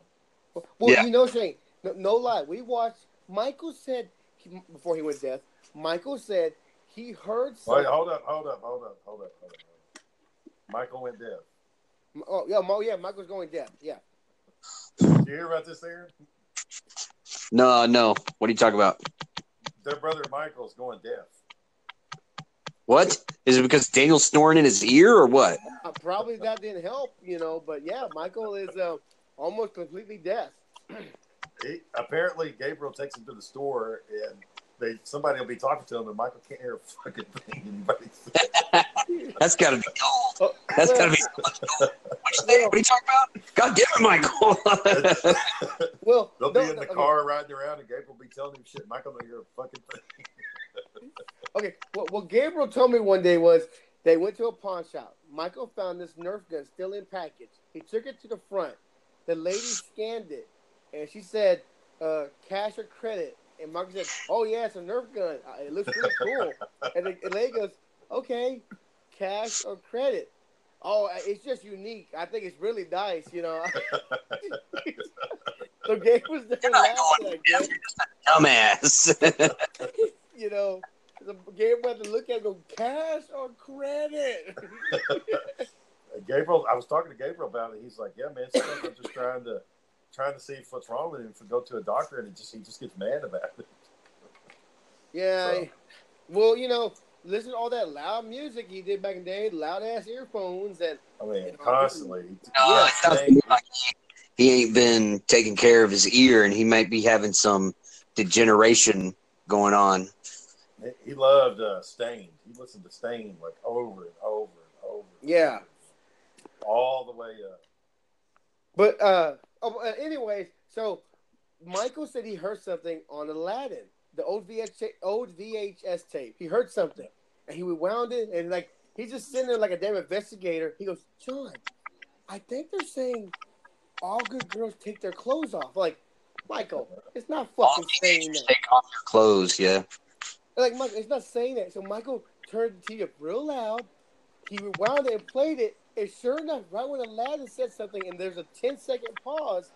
Well, Yeah. you know, Shane, no, no lie. We watched. Michael said he, before he went deaf. Michael said he heard Wait, hold up, hold up, hold up, hold up, hold up. Michael went deaf. Oh yeah, Mo, yeah. Michael's going deaf. Yeah. Did you hear about this, Aaron? no, no. What are you talking about? Their brother Michael's going deaf. What is it? Because Daniel's snoring in his ear, or what? Uh, probably that didn't help, you know. But yeah, Michael is uh, almost completely deaf. He, apparently, Gabriel takes him to the store, and they somebody will be talking to him, and Michael can't hear a fucking thing anybody. That's got to be gold. Oh, That's well, got to be. What you, say? what are you talking about? God damn it, Michael! Well, They'll no, be in the no, okay. car riding around, and Gabriel will be telling him shit. Michael don't hear a fucking thing. Okay, what, what Gabriel told me one day was they went to a pawn shop. Michael found this Nerf gun still in package. He took it to the front. The lady scanned it, and she said, uh, "Cash or credit?" And Michael said, "Oh yeah, it's a Nerf gun. Uh, It looks really cool." and the, the lady goes, "Okay, cash or credit?" Oh, it's just unique. I think it's really nice, you know. so Gabe was there You're not laughing going at Gabe Dumbass. you know, the game had to look at and go, cash or credit? Gabriel, I was talking to Gabriel about it. He's like, "Yeah, man, I'm just trying to trying to see if what's wrong with him. If we go to a doctor, and he just he just gets mad about it." yeah. So- Well, you know, listen to all that loud music he did back in the day, loud ass earphones, and I mean, constantly. No, Yeah, it sounds like he, he ain't been taking care of his ear, and he might be having some degeneration going on. He loved uh, Staind. He listened to Staind like over and over and over. and Yeah. over. all the way up. but uh, oh, uh, anyways, so Michael said he heard something on Aladdin, the old VH, old VHS tape. He heard something, and he rewound it, and like he's just sitting there like a damn investigator. He goes, John, I think they're saying all good girls take their clothes off. Like, Michael, it's not All fucking saying that. take off their clothes, yeah. Like, Michael, it's not saying that. So Michael turned the TV up real loud. He rewound it and played it. And sure enough, right when Aladdin said something, and there's a 10 second pause,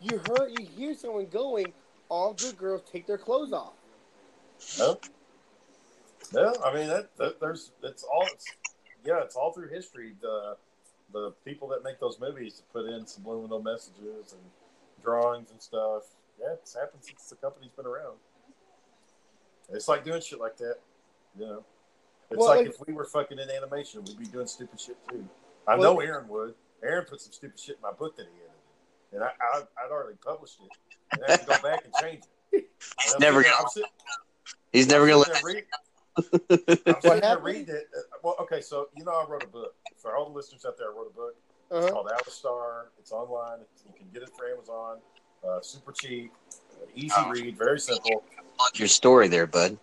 you heard, you hear someone going, "All good girls take their clothes off." No, no. I mean, that, that there's it's all. It's, yeah, it's all through history. The the people that make those movies to put in subliminal messages and drawings and stuff. Yeah, it's happened since the company's been around. It's like doing shit like that. You know, it's Well, like like- if we were fucking in animation, we'd be doing stupid shit too. I Well- know Aaron would. Aaron put some stupid shit in my book that he edited, and I, I I'd already published it, and I had to go back and change it. He's And I'm never gonna. I'm sitting- He's never I'm gonna let. there read- I'm sitting there reading it. Uh, Well, okay, so you know I wrote a book. For all the listeners out there, I wrote a book. It's Uh-huh. called Alistar. It's online. You can get it for Amazon. Uh, super cheap, uh, easy Oh. read, very simple. Your story there, bud.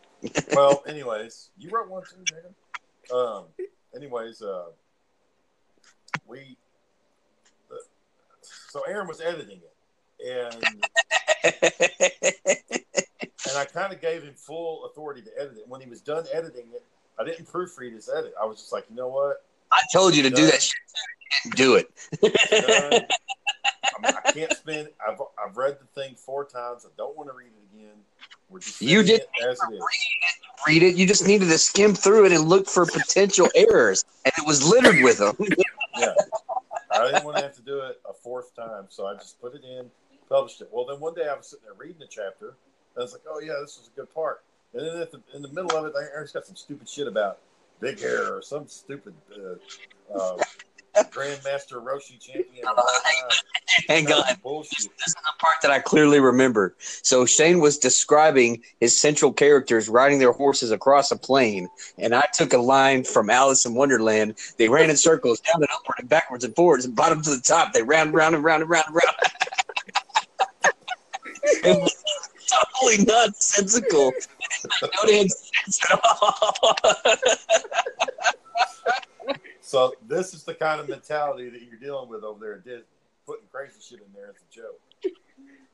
well, anyways, you wrote one too, man. Um, anyways, uh, we uh, so Aaron was editing it, and and I kind of gave him full authority to edit it. When he was done editing it, I didn't proofread his edit. I was just like, you know what? I told you to do that shit. Do it. I, mean, I can't spend. I've I've read the thing four times. I don't want to read it again. We're just You it as it is. Read it. You just needed to skim through it and look for potential errors, and it was littered with them. Yeah. I didn't want to have to do it a fourth time, so I just put it in, published it. Well, then one day I was sitting there reading the chapter, and I was like, "Oh yeah, this is a good part." And then the, in the middle of it, Aaron's got some stupid shit about big hair or some stupid uh, uh, Grandmaster Roshi champion of all time. Hang on. Bullshit. This is the part that I clearly remember. So Shane was describing his central characters riding their horses across a plain, and I took a line from Alice in Wonderland. They ran in circles, down and upward and backwards and forwards, and bottom to the top. They ran round and round and round and round. it was totally nonsensical. No damn sense at all. So this is the kind of mentality that you're dealing with over there at Disney, putting crazy shit in there as a joke.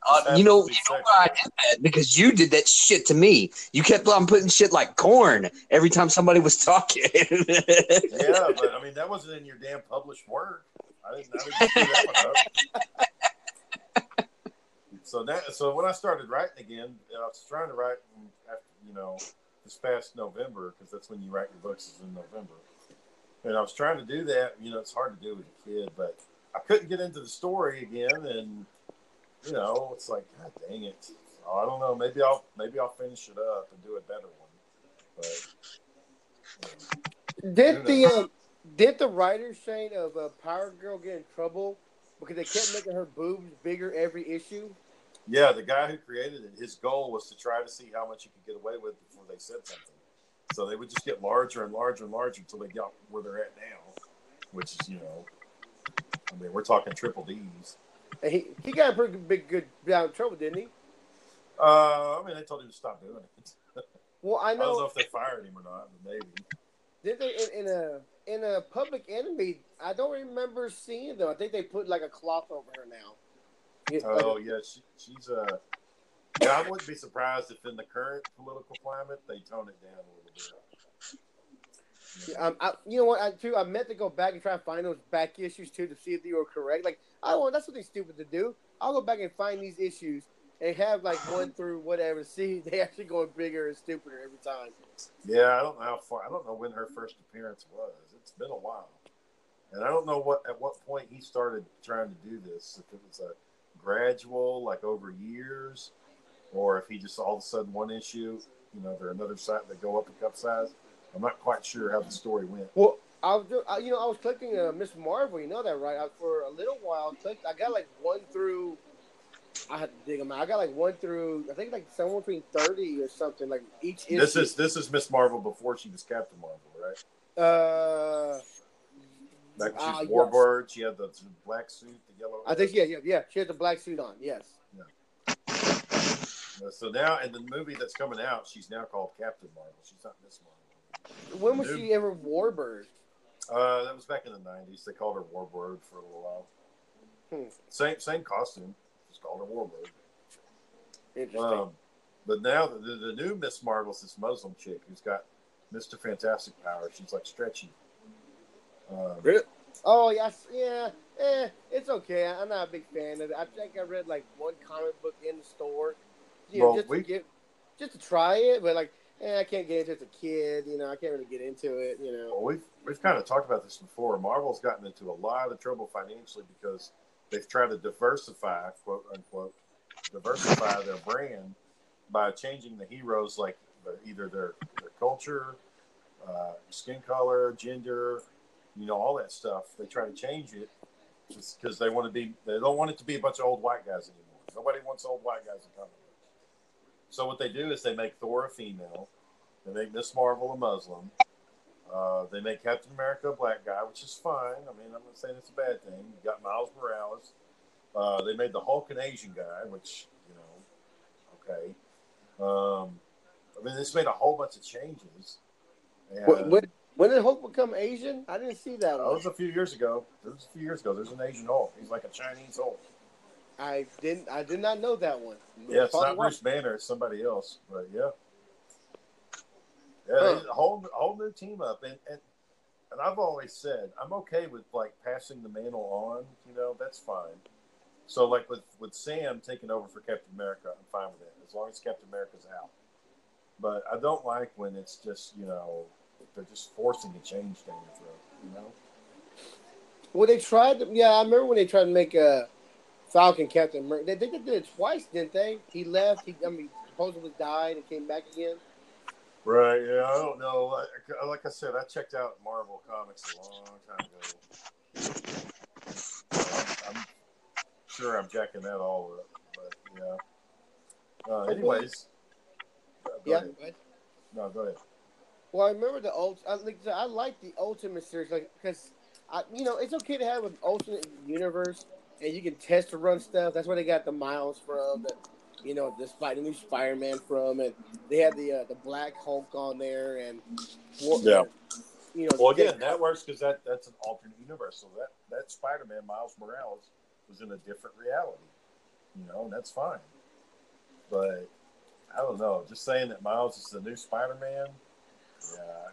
Uh, you know, you know why I did that? Because you did that shit to me. You kept on putting shit like corn every time somebody was talking. Yeah, but I mean that wasn't in your damn published work. I didn't, I didn't that one up. So that so when I started writing again, I was trying to write after you know this past November because that's when you write your books is in November, and I was trying to do that. You know, it's hard to do with a kid, but I couldn't get into the story again, and you know, it's like God dang it. So I don't know. Maybe I'll maybe I'll finish it up and do a better one, but. you. Did the um, did the writer Shane of uh, Power Girl get in trouble because they kept making her boobs bigger every issue? Yeah, the guy who created it, his goal was to try to see how much he could get away with before they said something. So they would just get larger and larger and larger until they got where they're at now, which is, you know, I mean, we're talking triple D's. And he he got in pretty big good down trouble, didn't he? Uh, I mean, they told him to stop doing it. Well, I know. I don't know if they fired him or not, but maybe. Did they in, in a in a public enemy? I don't remember seeing them. I think they put like a cloth over her now. Oh, yeah, she, she's Uh, yeah, I wouldn't be surprised if in the current political climate they tone it down a little bit. Um, I, you know what? I too. I meant to go back and try and find those back issues too to see if they were correct. Like I don't. want That's something stupid to do. I'll go back and find these issues and have like one through whatever. See, they actually going bigger and stupider every time. Yeah, I don't know how far. I don't know when her first appearance was. It's been a while, and I don't know what at what point he started trying to do this. If it was a gradual, like over years, or if he just all of a sudden one issue, you know, they're another side they go up a cup size. I'm not quite sure how the story went. Well, I was, I, you know, I was collecting uh, Miss Marvel. You know that, right? I, for a little while, I, collect, I got like one through. I had to dig them out. I got like one through. I think like somewhere between thirty or something. Like each issue. This is this is Miss Marvel before she was Captain Marvel, right? Uh, Back when she was yes. Warbird, she had the black suit, the yellow. I think yeah, yeah, yeah. She had the black suit on. Yes. So now in the movie that's coming out, she's now called Captain Marvel. She's not Miss Marvel. When was Dude. she ever Warbird? Uh, that was back in the '90s. They called her Warbird for a little while. Hmm. Same same costume, just called her Warbird. Interesting. Um, but now the, the, the new Miss Marvel is this Muslim chick who's got Mister Fantastic powers. She's like stretchy. Um, Really? oh yes, yeah. Eh, it's okay. I'm not a big fan of it. I think I read like one comic book in the store, you know, Well, just we- to get, just to try it. But like, eh, I can't get into it as a kid. You know, I can't really get into it. You know. Well, we've we've kind of talked about this before. Marvel's gotten into a lot of trouble financially because they've tried to diversify, quote unquote, diversify their brand by changing the heroes, like either their their culture, uh, skin color, gender, you know, all that stuff. They try to change it because they want to be. They don't want it to be a bunch of old white guys anymore. Nobody wants old white guys in comic books. So what they do is they make Thor a female, they make Miss Marvel a Muslim. Uh, they make Captain America a black guy, which is fine. I mean, I'm not saying it's a bad thing. You got Miles Morales. Uh, they made the Hulk an Asian guy, which you know, okay. Um, I mean, this made a whole bunch of changes. And What, what When did Hulk become Asian? I didn't see that That one. was a few years ago. That was a few years ago. There's an Asian Hulk. He's like a Chinese Hulk. I didn't. I did not know that one. Yeah, it's not. Bruce Banner. It's somebody else. But yeah, yeah, Huh. a whole whole new team up, and and and I've always said I'm okay with like passing the mantle on. You know, that's fine. So like with with Sam taking over for Captain America, I'm fine with it as long as Captain America's out. But I don't like when it's just you know they're just forcing a change down your throat. You know. Well, they tried. Yeah, I remember when they tried to make a Falcon Captain America. They, they did it twice, didn't they? He left. He, I mean, supposedly died and came back again. Right. Yeah. I don't know. Like, like I said, I checked out Marvel comics a long time ago. I'm, I'm sure I'm jacking that all up, but yeah. Uh, anyways. Go Yeah. ahead. No, go ahead. Well, I remember the old. I like. I like the Ultimate series, like because I, you know, it's okay to have an alternate universe, and you can test to run stuff. That's where they got the Miles from, the, you know, the Spider, new Spider-Man from, and they had the uh, the Black Hulk on there, and Yeah. you know, Well, again, that works because that, that's an alternate universe. So that, that Spider Man, Miles Morales, was in a different reality. You know, and that's fine. But I don't know. Just saying that Miles is the new Spider Man, yeah.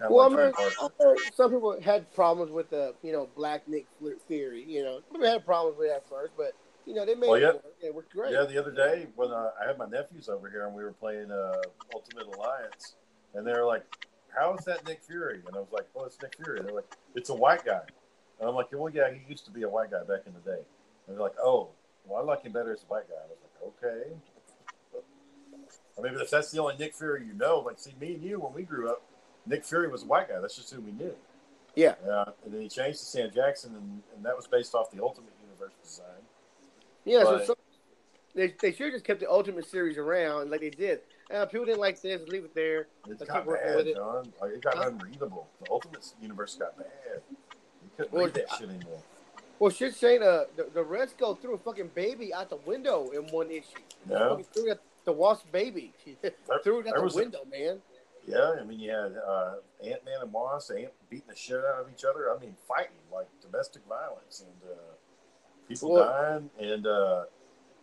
Kinda Well, I like mean, I heard some people had problems with the, you know, Black Nick Fury. You know, people had problems with that first, but you know, they made Well, it yeah. work. It worked great. Yeah, the other day when uh, I had my nephews over here and we were playing uh, Ultimate Alliance, and they were like, "How is that Nick Fury?" And I was like, "Well, it's Nick Fury." They're like, "It's a white guy," and I'm like, "Well, yeah, he used to be a white guy back in the day." And they're like, "Oh, well, I like him better as a white guy." I was like, "Okay." I mean, if that's the only Nick Fury you know, like, see, me and you when we grew up, Nick Fury was a white guy. That's just who we knew. Yeah. Yeah, and then he changed to Sam Jackson, and, and that was based off the Ultimate Universe design. Yeah, But- so they, they should have just kept the Ultimate Series around like they did. Uh, people didn't like this, leave it there. It got bad, it. John. Like, it got unreadable. The Ultimate Universe got bad. You couldn't Well, read that shit anymore. Well, shit, Shane, uh, the, the Reds go threw a fucking baby out the window in one issue. Yeah, Fucking Threw the wasp baby. threw it out the was a- window, man. Yeah. I mean, you had uh, Ant Man and Moss Ant beating the shit out of each other. I mean, fighting like domestic violence and uh, people Well- dying. And uh,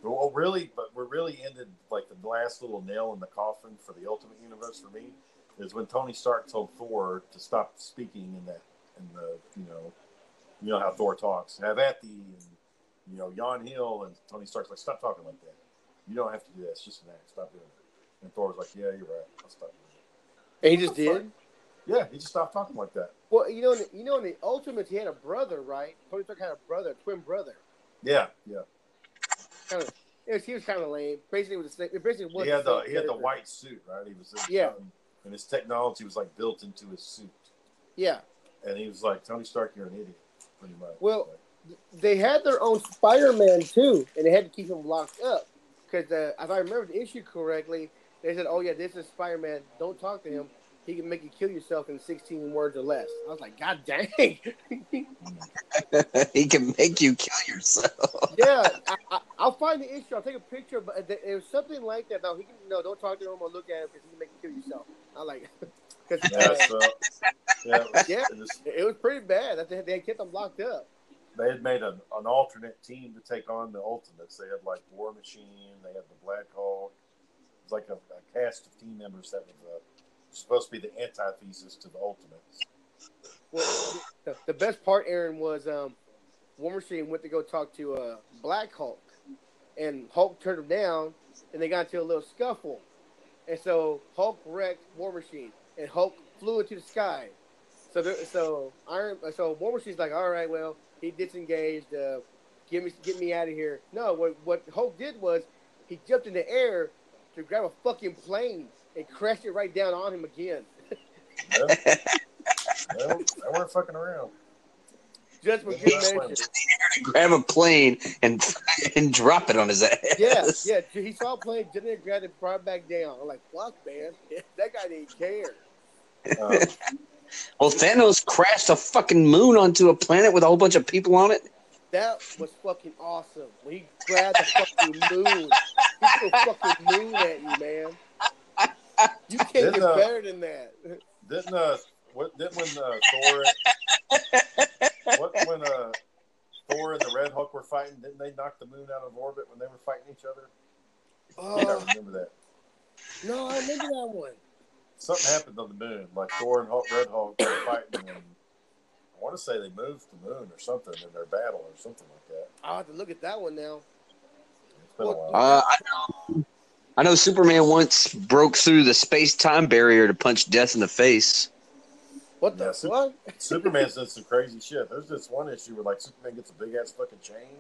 but what really, but what really ended like the last little nail in the coffin for the Ultimate Universe for me is when Tony Stark told Thor to stop speaking in that in the you know you know how Thor talks. Have at thee and you know Jan Hill and Tony Stark's like stop talking like that. You don't have to do that. It's just an act. Stop doing it. And Thor was like, yeah, you're right. I'll stop doing it. And he just did. Yeah, he just stopped talking like that. Well, you know, in the, you know, in the Ultimates, he had a brother, right? Tony Stark had a brother, a twin brother. Yeah, yeah. Kind of, it was, he was kind of lame. Basically, it was the same. Basically was He had the he had the white suit, right? He was Yeah. um, and his technology was like built into his suit. Yeah. And he was like, Tony Stark, you're an idiot, pretty much. Well, they had their own Spider-Man too, and they had to keep him locked up because uh, if I remember the issue correctly, they said, "Oh yeah, this is Spider-Man. Don't talk to him. He can make you kill yourself in 16 words or less." I was like, "God dang!" he can make you kill yourself. yeah, I, I, I'll find the issue. I'll take a picture, but it it was something like that. Though he can no, don't talk to him or look at him because he can make you kill yourself. I like, because yeah, so yeah, it was, Yeah. it was- it was pretty bad that they, they kept them locked up. they had made an, an alternate team to take on the Ultimates. They had like War Machine, they had the Black Hulk. Was like a, a cast of team members that was uh, supposed to be the antithesis to the Ultimates. Well, the, the best part, Aaron, was um, War Machine went to go talk to uh, Black Hulk, and Hulk turned him down, and they got into a little scuffle, and so Hulk wrecked War Machine, and Hulk flew into the sky. So, there, so Iron, so War Machine's like, all right, well, he disengaged. Uh, get me, get me out of here. No, what what Hulk did was he jumped in the air to grab a fucking plane and crash it right down on him again. Yeah. well, they weren't fucking around. Just for Yeah, good that's measure. Grab a plane and and drop it on his ass. Yeah, yeah. He saw a plane, didn't it grab it, brought it back down. I'm like, fuck, man. That guy didn't care. Um, Well, Thanos crashed a fucking moon onto a planet with a whole bunch of people on it. That was fucking awesome. When he grabbed the fucking moon. He threw a fucking moon at you, man. You can't Didn't, get uh, better than that. Didn't uh, what didn't when uh, Thor, what when uh, Thor and the Red Hulk were fighting? Didn't they knock the moon out of orbit when they were fighting each other? I Oh, remember that. no, I remember that one. Something happened on the moon, like Thor and Hulk, Red Hulk were fighting, and I want to say they moved the moon or something in their battle or something like that. I'll have to look at that one now. It's been a Well, while. Uh, I know. I know Superman once broke through the space time barrier to punch death in the face. What the Yeah, Sup- fuck? Superman's done some crazy shit. There's this one issue where like Superman gets a big ass fucking chain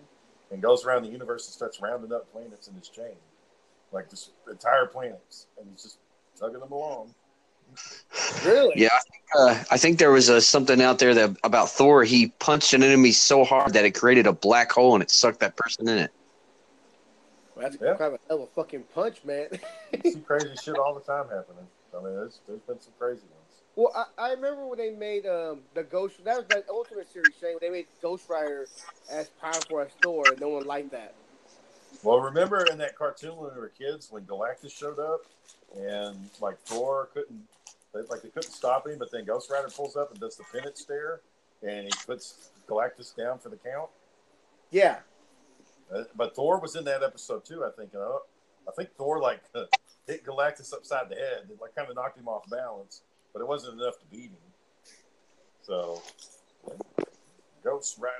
and goes around the universe and starts rounding up planets in his chain, like just entire planets, and he's just tugging them along. Really? Yeah, I think, uh, I think there was uh something out there that about Thor. He punched an enemy so hard that it created a black hole and it sucked that person in it. Well, that's Yeah. kind of a hell of a fucking punch, man. You see crazy shit all the time happening. I mean, there's, there's been some crazy ones. well, I, I remember when they made um the Ghost. That was that Ultimate Series Shane. When they made Ghost Rider as powerful as Thor, and no one liked that. Well, remember in that cartoon when we were kids when Galactus showed up and like Thor couldn't, they, like they couldn't stop him, but then Ghost Rider pulls up and does the Penance Stare, and he puts Galactus down for the count. Yeah. Uh, but Thor was in that episode too, I think. And I, think Thor like hit Galactus upside the head, it like kind of knocked him off balance, but it wasn't enough to beat him. So, Ghost Rider.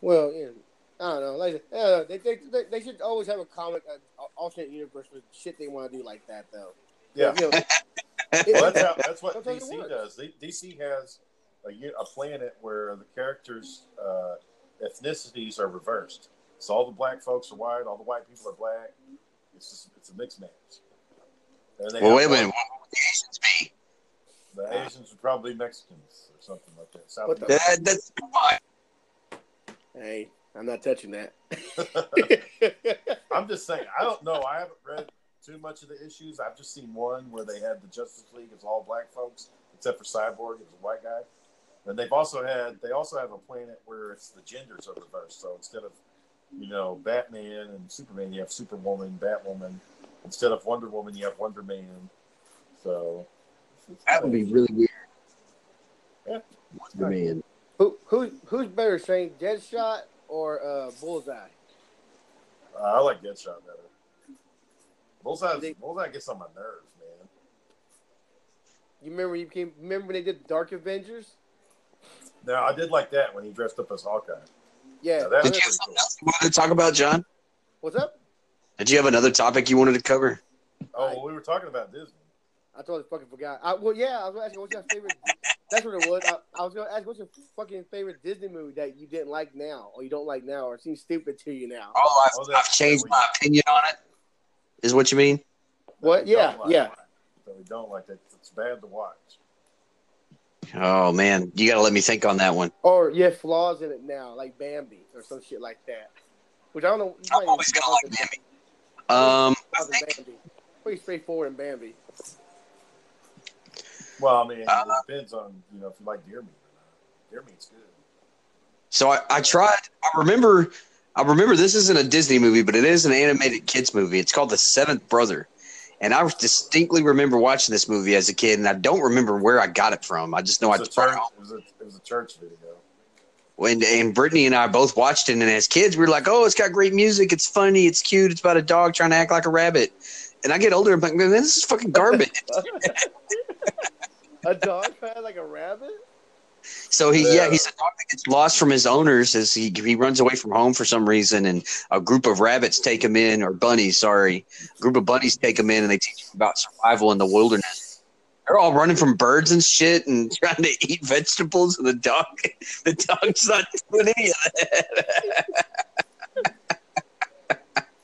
Well, yeah. I don't know. Like, uh, they, they, they, they should always have a comic, uh, alternate universe for shit they want to do like that, though. Yeah, You know, well, that's how, that's what Sometimes DC does. DC has a planet where the characters' uh, ethnicities are reversed. So all the black folks are white, all the white people are black. It's just it's a mixed match. And they Well, wait a minute. What would the Asians be? The Asians are probably Mexicans or something like that. South What the- That, that's why. hey, I'm not touching that. I'm just saying. I don't know. I haven't read too much of the issues. I've just seen one where they had the Justice League as all black folks, except for Cyborg, it was a white guy. And they've also had they also have a planet where it's the genders are reversed. So instead of you know Batman and Superman, you have Superwoman, Batwoman. Instead of Wonder Woman, you have Wonder Man. So That would be really weird. Yeah. Wonder Man. Who who who's better, Shane? Deadshot or uh, Bullseye? Uh, I like Deadshot better. Bullseye, They- Bullseye gets on my nerves, man. You remember you came? Remember when they did Dark Avengers? Now I did like that when he dressed up as Hawkeye. Yeah. Now, that Did was you have something cool. else you wanted to talk about, John? What's up? Did you have another topic you wanted to cover? Oh, well, we were talking about Disney. I totally fucking forgot. I, well, yeah, I was gonna ask you what's your favorite. That's what it was. I, I was gonna ask what's your fucking favorite Disney movie that you didn't like now, or you don't like now, or seems stupid to you now. Oh, I've, Oh, I've changed my opinion on it. Is what you mean? What? Yeah, like. yeah. That we don't like that. It's bad to watch. Oh man, you got to let me think on that one. Or you have flaws in it now, like Bambi or some shit like that. Which I don't know. I'm always even gonna like Bambi. Um, flaws in Bambi. Pretty straightforward in Bambi. Well, I mean, Uh, it depends on you know if you like deer meat or not. Deer meat's good. so I, I tried. I remember. I remember this isn't a Disney movie, but it is an animated kids movie. It's called The Seventh Brother, and I distinctly remember watching this movie as a kid, and I don't remember where I got it from. I just know I It was, a church, it, was a, it was a church video. when and Brittany and I both watched it, and as kids, we were like, "Oh, it's got great music. It's funny. It's cute. It's about a dog trying to act like a rabbit." And I get older, I'm like, "Man, this is fucking garbage." A dog had like a rabbit. So he, yeah, Yeah. he's a dog that gets lost from his owners as he he runs away from home for some reason, and a group of rabbits take him in, or bunnies, sorry, a group of bunnies take him in, and they teach him about survival in the wilderness. They're all running from birds and shit, and trying to eat vegetables, and the dog, the dog's not doing any of that.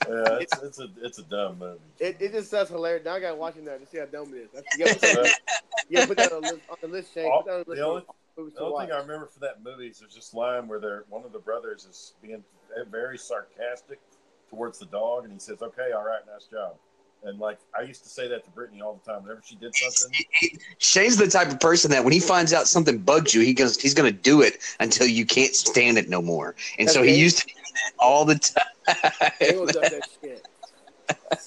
Yeah, it's, it's a it's a dumb movie. It, it just sounds hilarious. Now I gotta watch it to see how dumb it is. That's, you, gotta put that, you gotta put that on the list, on the list Shane. Put that on the list only- of movies The only watch. thing I remember from that movie is there's this line where they're one of the brothers is being very sarcastic towards the dog, and he says, "Okay, all right, nice job." And like I used to say that to Brittany all the time. Whenever she did something, Shane's the type of person that when he finds out something bugs you, he goes, he's going to do it until you can't stand it no more. And so he used to do that all the time. Daniel does that shit.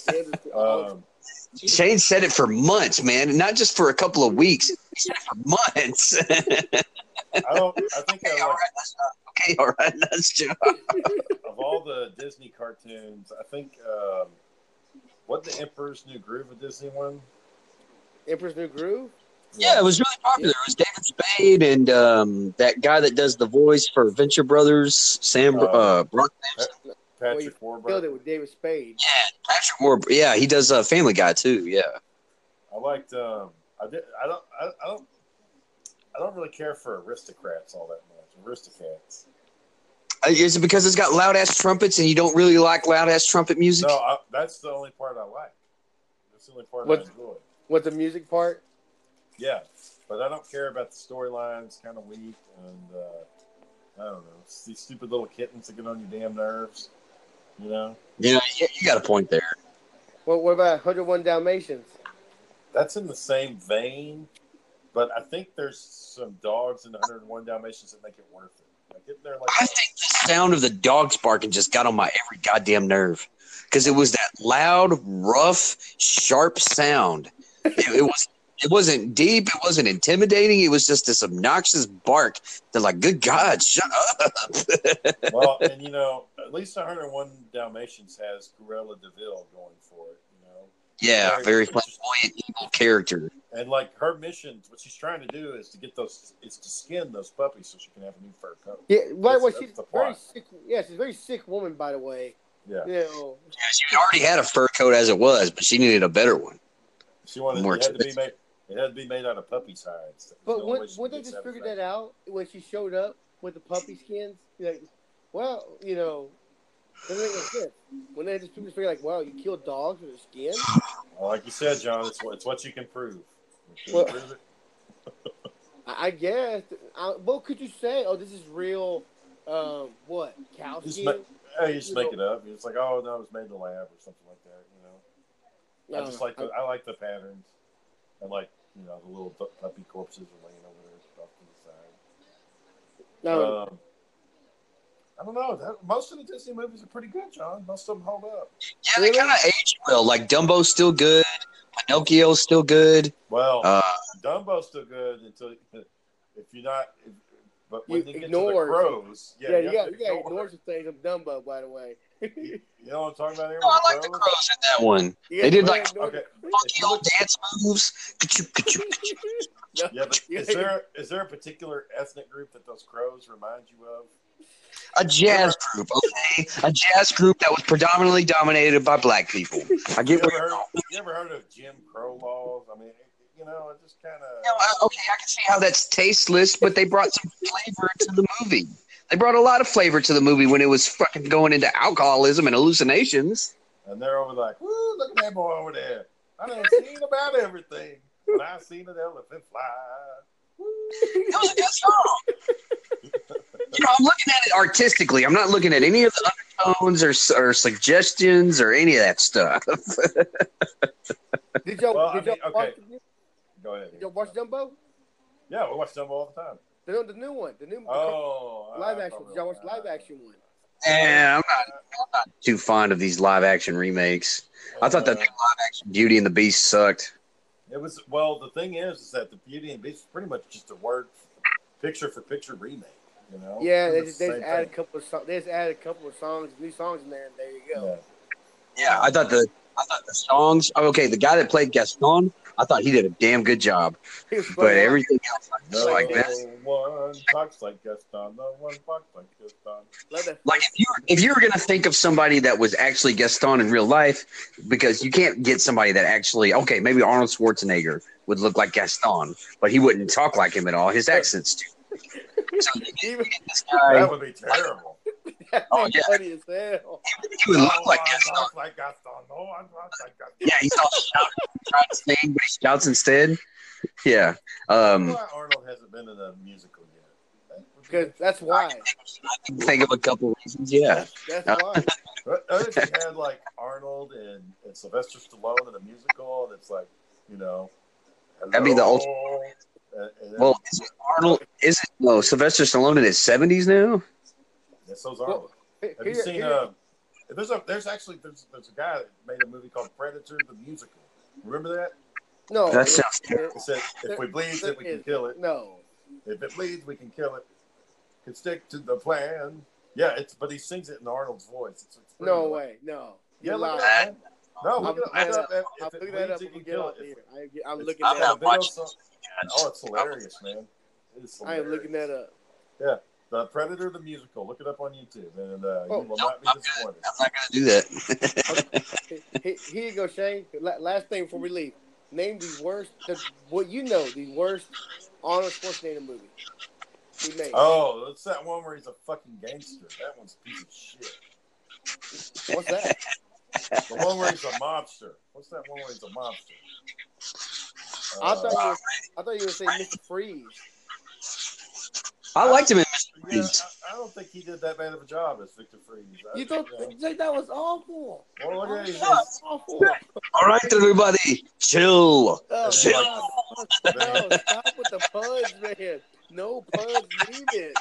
Daniel does- um, Shane said it for months, man, not just for a couple of weeks. He said it for months. I don't. I think okay, I all like, right, that's okay, all right, that's job. of all the Disney cartoons, I think um, what the Emperor's New Groove a Disney one. Emperor's New Groove. Yeah, it was really popular. It was David Spade and um, that guy that does the voice for Venture Brothers, Sam Uh, uh, Brock. Well, you Patrick Killed Warburton. it with David Spade. Yeah, Patrick Moore. Yeah, he does uh, Family Guy too. Yeah. I liked. Um, I did. I don't. I, I don't. I don't really care for aristocrats all that much. Aristocats. Uh, Is it because it's got loud ass trumpets and you don't really like loud ass trumpet music? No, I, that's the only part I like. That's the only part What- I enjoy. With the music part. Yeah, but I don't care about the storylines. Kind of weak, and uh, I don't know. It's these stupid little kittens that get on your damn nerves. You know, Yeah, you, you got a point there. What, what about 101 Dalmatians? that's in the same vein, but I think there's some dogs in 101 Dalmatians that make it worth it. Like getting there, like I think the sound of the dogs barking just got on my every goddamn nerve because it was that loud, rough, sharp sound. It, it was. It wasn't deep. It wasn't intimidating. It was just this obnoxious bark. They're like, "Good God, shut up!" well, and you know, at least 101 Dalmatians has Cruella de Vil going for it. You know, yeah, very flamboyant, evil character. and like her mission, what she's trying to do is to get those, is to skin those puppies so she can have a new fur coat. Yeah, by the way, That's- she's that's very sick. Yeah, she's a very sick woman, by the way. Yeah, You know, Yeah, she already had a fur coat as it was, but she needed a better one. she wanted More it had to be made. It had to be made out of puppies' hides. That was the but only when, when they just figured that out when she showed up with the puppy skins, like, well, you know, doesn't make no sense. When they just people figure like, wow, you killed dogs with a skin. Well, like you said, John, it's what it's what you can prove. You Well- prove I, guess. I, what could you say? Oh, this is real. Um, what cow Just skin? ma- you just You make know- it up. It's like, oh no, it was made in the lab or something like that. You know, I just like the I like the patterns. I like you know the little puppy corpses are laying over there off to the side. no, Um, I don't know. That, most of the Disney movies are pretty good, John. Most of them hold up. Yeah, they kind of age well. Like Dumbo's still good. Pinocchio's still good. Well, Uh, Dumbo's still good until if you're not. If, but when You you, get to the crows, yeah, yeah, you you got to you got to ignore ignore some things. I'm Dumbo, by the way. You know what I'm talking about here? no, I like the crows? in that one. Yeah, They did, like, Okay. Funky old dance moves. No, Yeah, but is there is there a particular ethnic group that those crows remind you of? A jazz group, okay? A jazz group that was predominantly dominated by black people. I get ever where you're heard, you ever heard of Jim Crow laws? I mean, you know, it just kind You know, of. Okay, I can see how that's tasteless, but they brought some flavor to the movie. They brought a lot of flavor to the movie when it was fucking going into alcoholism and hallucinations. And they're over like, woo, look at that boy over there. I done seen about everything. When I seen an elephant fly. Woo. It was a good song. you know, I'm looking at it artistically. I'm not looking at any of the undertones or, or suggestions or any of that stuff. Did y'all, Well, did y'all mean, watch? okay. Go ahead. Did y'all watch Dumbo? Yeah, we watch them all the time. The, the new one, the new Oh, live I action. thought Did y'all watch the live action one? yeah, I'm not, I'm not too fond of these live action remakes. I thought that live action Beauty and the Beast sucked. It was well. The thing is, is that the Beauty and the Beast is pretty much just a word, picture for picture remake. You know? Yeah, they just, the they just same added a couple of songs. They just added a couple of songs, new songs in there, and there you go. Yeah. Yeah, I thought the I thought the songs. oh, Okay, the guy that played Gaston, I thought he did a damn good job. But everything else, No like that. one talks like Gaston. No one talks like Gaston. Like if you were, if you were gonna think of somebody that was actually Gaston in real life, because you can't get somebody that actually okay, maybe Arnold Schwarzenegger would look like Gaston, but he wouldn't talk like him at all. His accent's too. So you get, Even this guy, That would be terrible. that'd Oh, yeah. funny as hell. he would look like one Gaston. talks like Gaston. No one talks like Gaston. Yeah, he's all shouting, trying to sing, but he shouts instead. Yeah. Um, Why Arnold hasn't been in a musical yet? Because that's why. I can think of a couple reasons. Yeah. That's why. But if you had like Arnold and, and Sylvester Stallone in a musical, and it's like, you know, That'd be the hello, ultimate- and- and Well, is it Arnold? Is it no Sylvester Stallone in his seventies now? Yeah, so's Arnold. Have you seen? here- Uh, there's a there's actually there's there's a guy that made a movie called Predator the musical. Remember that? No, That it- sounds It said, "If we bleed, then we can kill it. No, If it bleeds, we can kill it. Can stick to the plan." Yeah, it's but he sings it in Arnold's voice. It's, it's no good. way, no. Yeah, You're look at that. No, I'm, look it up. I'm, it up. If, I'm if it looking that up you when can we get kill it. here. I, I'm looking I'm that up. watching Oh, it's hilarious, man. It is I am looking that up. The Predator the musical. Look it up on YouTube, and uh, Oh. you will Nope, not be I'm good. disappointed. I'm not gonna do that. Here, here you go, Shane. Last thing before we leave. Name the worst, the, what you know, the worst Arnold Schwarzenegger movie he made. Oh, it's that one where he's a fucking gangster. That one's a piece of shit. What's that? The one where he's a mobster. What's that one where he's a mobster? I Uh, thought you were, I thought you were saying Mr. Freeze. I liked him in Mr. yeah, Freeze. I, I don't think he did that bad of a job as Victor Fries. I, You thought know. you said that was awful. Well, look at That was awful. All right, everybody, chill. Oh, Chill. God. No, stop with the puns, man. No puns needed.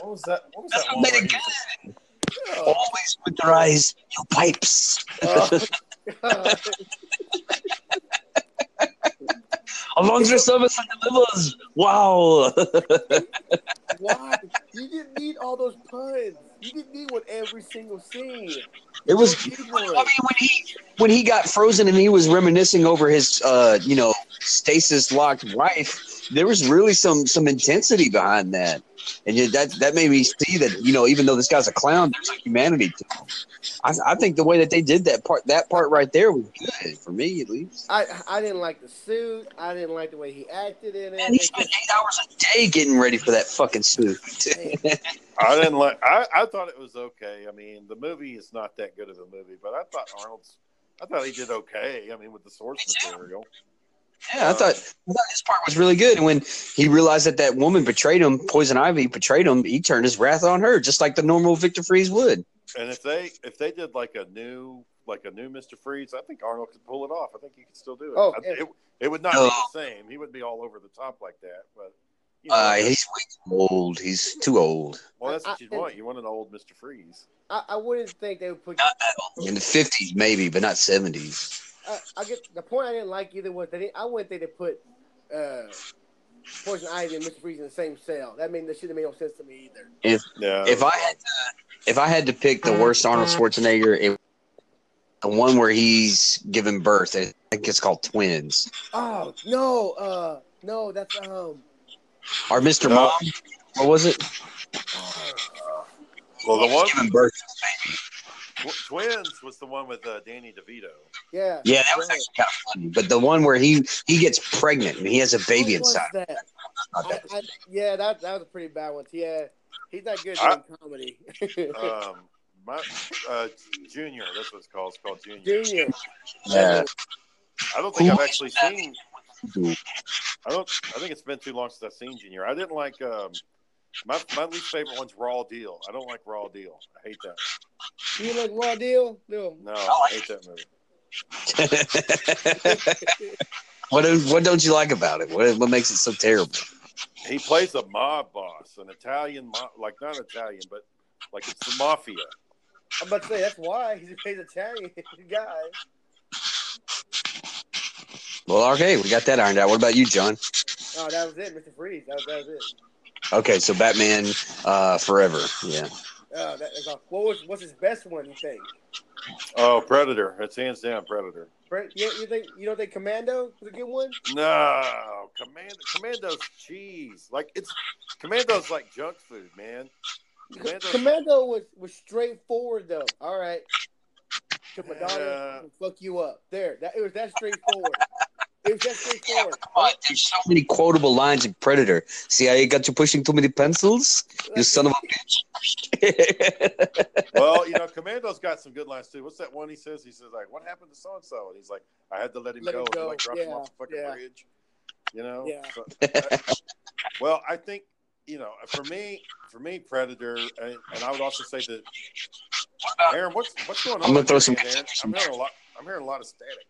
What was that? What was that I one? made Where it he good. was, Oh, Always with your eyes, your pipes. oh, Along the service and delivers. Wow. Why? You didn't need all those puns. You didn't need one every single scene. It was. You don't need I mean, when he when he got frozen and he was reminiscing over his, uh, you know, stasis locked wife, there was really some some intensity behind that, and yeah, that that made me see that you know, even though this guy's a clown, there's a humanity to him. I, I think the way that they did that part that part right there was good for me at least. I I didn't like the suit. I didn't like the way he acted in it. Man, he spent eight hours a day getting ready for that fucking suit. I didn't like. I, I thought it was okay. I mean, the movie is not that good of a movie, but I thought Arnold's. I thought he did okay. I mean, with the source Me too. material. Yeah, I thought, I thought his part was really good. And when he realized that that woman betrayed him, Poison Ivy betrayed him, he turned his wrath on her, just like the normal Victor Fries would. And if they if they did like a new like a new Mister Freeze, I think Arnold could pull it off. I think he could still do it. Oh, I- it, it would not No. be the same. He wouldn't be all over the top like that. But you know, Uh, he's way too old. He's too old. well, that's what you want. You want an old Mister Freeze. I, I wouldn't think they would put. Not that old. In the fifties, maybe, but not seventies. I, I get the point. I didn't like either was that I wouldn't think they put uh, Poison Ivy and Mr. Freeze in the same cell. That mean that shouldn't make no sense to me either. Yeah. If I had to, if I had to pick the worst Arnold Schwarzenegger, it, the one where he's giving birth, I think it's called Twins, Oh no, uh, no, that's um. or Mister No. Mom. What was it? oh, well, the one giving birth. Tw- Twins was the one with uh, Danny DeVito. yeah. Yeah, that was actually kind of funny. But the one where he he gets pregnant and he has a baby What was inside. that? Not I. I, yeah, that that was a pretty bad one. Yeah, he's not good I- in comedy. Um, my uh, Junior. That's what it's called. It's called Junior. Junior. Yeah. I don't think Who I've actually that? seen. I don't. I think it's been too long since I've seen Junior. I didn't like. Um, my my least favorite one's Raw Deal. I don't like Raw Deal. I hate that. You like Raw Deal? No. No, I hate that movie. what do- what don't you like about it? What what makes it so terrible? He plays a mob boss, an Italian mob, like not Italian, but like it's the mafia. I'm about to say that's why he's a Italian guy. Well, okay, we got that ironed out. What about you, John? Oh, that was it, Mr. Freeze. That was, that was it. Okay, so Batman uh, Forever. Yeah. That, that's all. What was what's his best one? You think? Oh, Predator. It's hands down Predator. Brent, you, you think you don't think Commando was a good one? No, Commando. Commando's cheese. Like it's Commando's like junk food, man. Commando's, Commando was was straightforward though. All right, took my daughter, Yeah. and fuck you up. There, that it was that straightforward. It was that straightforward. But there's so many quotable lines in Predator. See how you got you pushing too many pencils? You son of a bitch. well, you know, Commando's got some good lines too. What's that one he says? He says like, "What happened to so and so?" And he's like, "I had to let him Let go." him And he, go. like dropped him off the fucking yeah. bridge. You know. Yeah. So, I- well, I think you know, for me, for me, Predator, and, and I would also say that Aaron, what's what's going on? I'm gonna throw some end, Aaron? contenders I'm hearing a lot. I'm hearing a lot of static.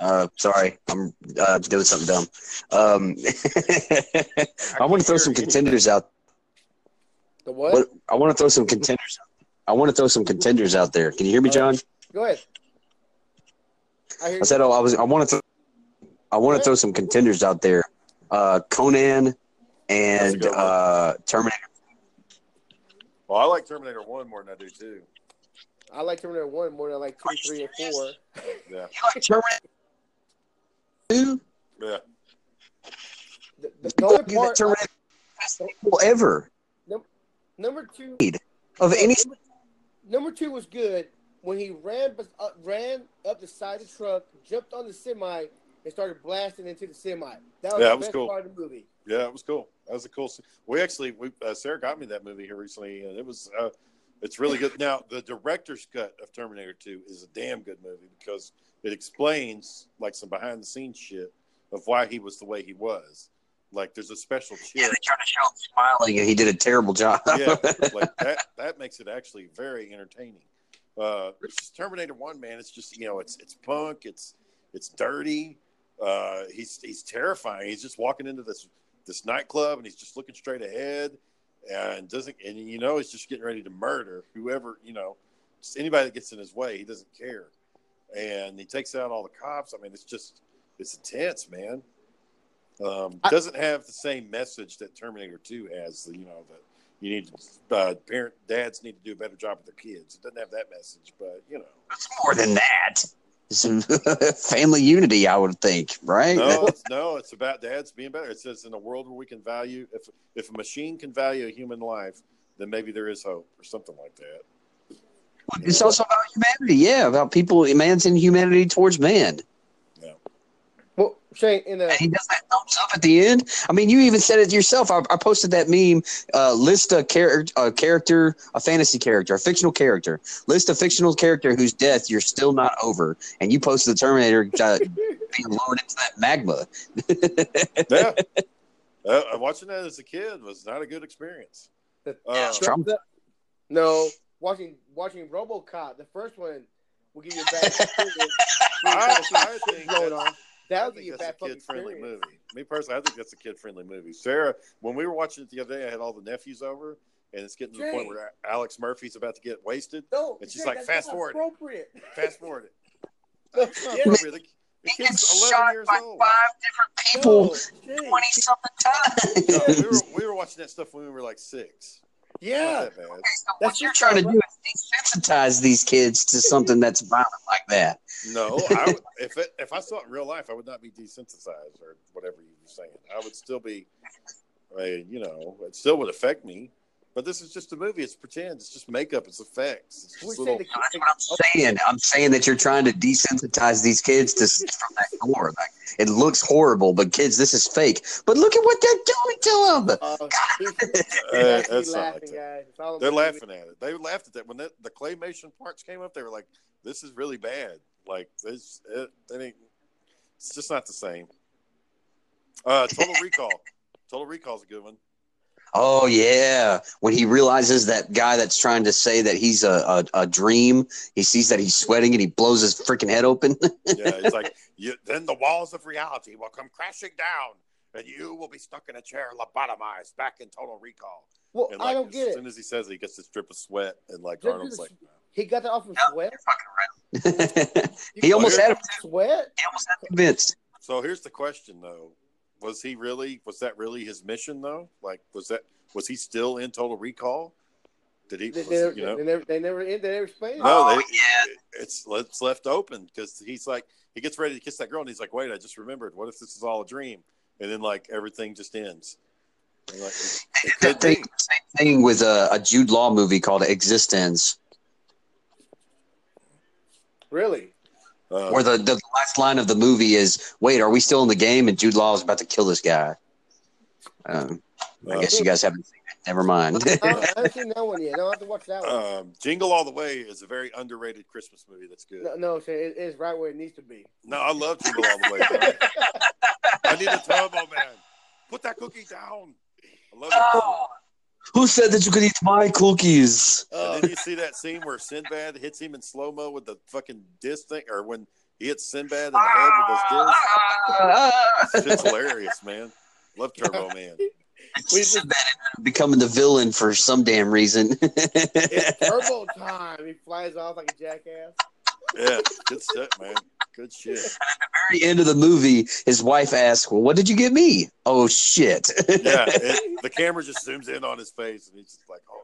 Uh, sorry, I'm uh, doing something dumb. Um, I want to throw some contenders out. The what? What I want to throw some contenders. I want to throw some contenders out there. Can you hear me, John? Go ahead. I, hear I said, oh, I was. I want to. Th- I want to throw some contenders out there. Uh, Conan and uh, Terminator. Well, I like Terminator One more than I do two. I like Terminator One more than I like two, three, and four. Yeah, You like Terminator Two? yeah. The, the, the only part Terminator best sequel ever number two of any. number, number two was good when he ran uh, ran up the side of the truck, jumped on the semi, and started blasting into the semi. That was Yeah, the was best cool. part of the movie. Yeah, it was cool. That was a cool. scene. We actually, we uh, Sarah got me that movie here recently, and it was, uh, it's really good. Now, the director's cut of Terminator Two is a damn good movie because it explains like some behind the scenes shit of why he was the way he was. Like, there's a special chip. Yeah, they tried to show him smiling, and he did a terrible job. yeah, like that. That makes it actually very entertaining. Uh, Terminator One, man. It's just you know, it's it's punk. It's it's dirty. Uh, he's he's terrifying. He's just walking into this this nightclub and he's just looking straight ahead and doesn't and you know he's just getting ready to murder whoever you know just anybody that gets in his way. He doesn't care, and he takes out all the cops. I mean, it's just it's intense, man. Um, I- doesn't have the same message that Terminator Two has. You know that you need to, uh, parent dads need to do a better job with their kids. It doesn't have that message, but you know, It's more than that. It's family unity, I would think, right? no, it's, no, it's about dads being better. It says in a world where we can value if if a machine can value a human life, then maybe there is hope or something like that. It's also about humanity, yeah, about people, man's inhumanity towards man. Yeah. Well, Shane, in the And he does that thumbs up at the end. I mean, you even said it yourself. I, I posted that meme. Uh, list a, char- a character, a fantasy character, a fictional character. List a fictional character whose death you're still not over. And you posted the Terminator uh, being lowered into that magma. Yeah, uh, watching that as a kid was not a good experience. Uh, it's traum- the- no watching watching RoboCop, the first one will give you a bad experience. I, I think going that- on. That would give you a that's bad a kid friendly experience. movie. Me personally, I think that's a kid friendly movie. Sarah, when we were watching it the other day, I had all the nephews over, and it's getting to the point where Alex Murphy's about to get wasted. No, And she's Jay, like, fast forward. Appropriate. Fast forward it. That's It's not not appropriate. The, the He kid's gets 11 shot years by old. five different people No, 20 something times. No, we, were, we were watching that stuff when we were like six. Yeah, Not that bad. what That's you're trying to do is desensitize these kids to something that's violent like that. No, I, if it, if I saw it in real life, I would not be desensitized or whatever you were saying. I would still be, I mean, you know, it still would affect me. But this is just a movie. It's pretend. It's just makeup. It's effects. It's just little. That's what I'm saying. I'm saying that you're trying to desensitize these kids to from that gore. Like, it looks horrible, but kids, this is fake. But look at what they're doing to them. Uh, Uh, that's laughing, like guys. They're about- laughing at it. They laughed at that when that, the claymation parts came up. They were like, "This is really bad. Like this, it, it ain't. It's just not the same." Uh, Total Recall. Total Recall's a good one. Oh yeah, when he realizes that guy that's trying to say that he's a, a, a dream, he sees that he's sweating and he blows his freaking head open. Yeah, it's like you, then the walls of reality will come crashing down, and you will be stuck in a chair lobotomized back in Total Recall. Well, And I don't get it. As soon as he says it, he gets this drip of sweat, and like Just Arnold's like, the- He got that off from sweat. he almost had him. sweat. He almost had convinced. So here's the question, though: Was he really? Was that really his mission, though? Like, was that? Was he still in Total Recall? Did he? They, Was, never, you know, they never, they never, they never explained. it. no. Oh, yeah. It's it's left open because he's like he gets ready to kiss that girl, and he's like, "Wait, I just remembered. What if this is all a dream?" And then like everything just ends. And, like, it- it That could be. thing, same thing with a, a Jude Law movie called eXistenZ, Really? Uh, where the, the last line of the movie is, "Wait, are we still in the game?" And Jude Law is about to kill this guy. Um, I uh, guess you guys haven't seen it. Never mind. I, I haven't seen that one yet. No, I have to watch that one. um, Jingle All the Way is a very underrated Christmas movie. That's good. no, no, Shane, it, it's right where it needs to be. No, I love Jingle All the Way. I need a turbo man. Put that cookie down. I love it. Oh, who said that you could eat my cookies? Uh, And then you see that scene where Sinbad hits him in slow mo with the fucking disc thing, or when he hits Sinbad in the head with those discs. It's hilarious, man. Love Turbo Man. We just- Sinbad becoming the villain for some damn reason. it's turbo time. He flies off like a jackass. Yeah, good stuff, man. Good shit. And at the very end of the movie, his wife asks, "Well, what did you get me?" Oh shit! Yeah, it, the camera just zooms in on his face, and he's just like, "Oh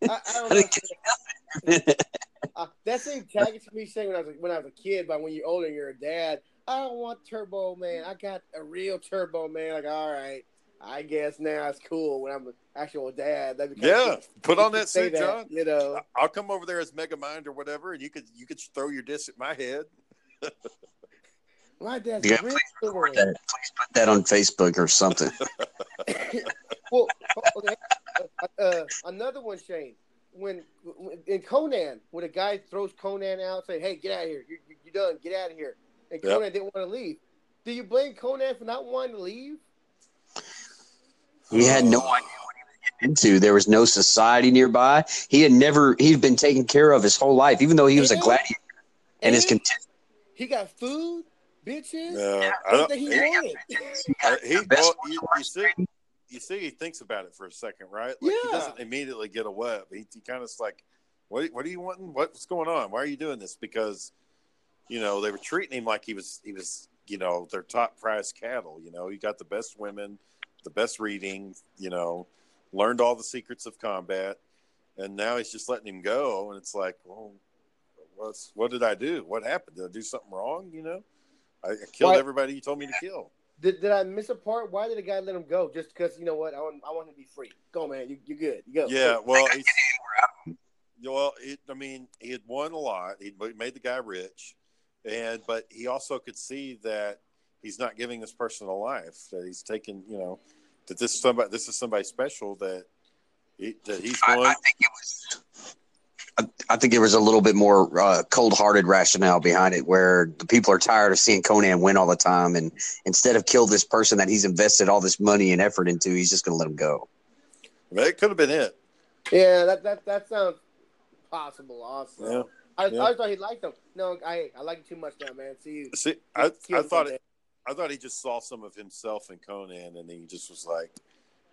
no." I, I don't know. uh, that same tag to me saying when I was when I was a kid, but when you're older, and you're a dad. I don't want Turbo Man. I got a real Turbo Man. Like, all right, I guess now it's cool when I'm an actual dad. That'd be kinda Yeah, cool. put on that Say suit, John. You know, I'll come over there as Megamind or whatever, and you could you could throw your disc at my head. my dad's Yeah, a please Turbo that. Please put that on Facebook or something. Well, okay. Uh, uh, another one, Shane. When, when in Conan, when a guy throws Conan out, say, "Hey, get out of here! You're, you're done. Get out of here!" and Yep. Conan didn't want to leave. Do you blame Conan for not wanting to leave? He had no idea what he was getting into. There was no society nearby. He had never. He'd been taken care of his whole life, even though he was a gladiator and his content. he got food, bitches, No, I don't. he He, wanted. he- Best you, you see, you see, he thinks about it for a second, right? Like he doesn't immediately get a web. He, he kind of like, "What? What are you wanting? What's going on? Why are you doing this?" Because, you know, they were treating him like he was he was you know their top prize cattle. You know, he got the best women, the best reading. You know, learned all the secrets of combat, and now he's just letting him go. And it's like, well, what's what did I do? What happened? Did I do something wrong? You know, I, I killed Why- everybody you told me to kill. Did, did I miss a part? Why did the guy let him go? Just because you know what? I want I want him to be free. Go, man. You you good? You go. Yeah, well, he's, yeah, well, it, I mean, he had won a lot. He made the guy rich, and but he also could see that he's not giving this person a life. That he's taking, you know, that this somebody, this is somebody special that he, that he's going. I think it was. I, I think there was a little bit more uh, cold-hearted rationale behind it, where the people are tired of seeing Conan win all the time, and instead of kill this person that he's invested all this money and effort into, he's just going to let him go. that could have been it. Yeah, that that that sounds possible. Also, Yeah. I, Yeah. I thought he liked him. No, I I like you too much now, man. See you. See, I, I thought him it, I thought he just saw some of himself in Conan, and he just was like,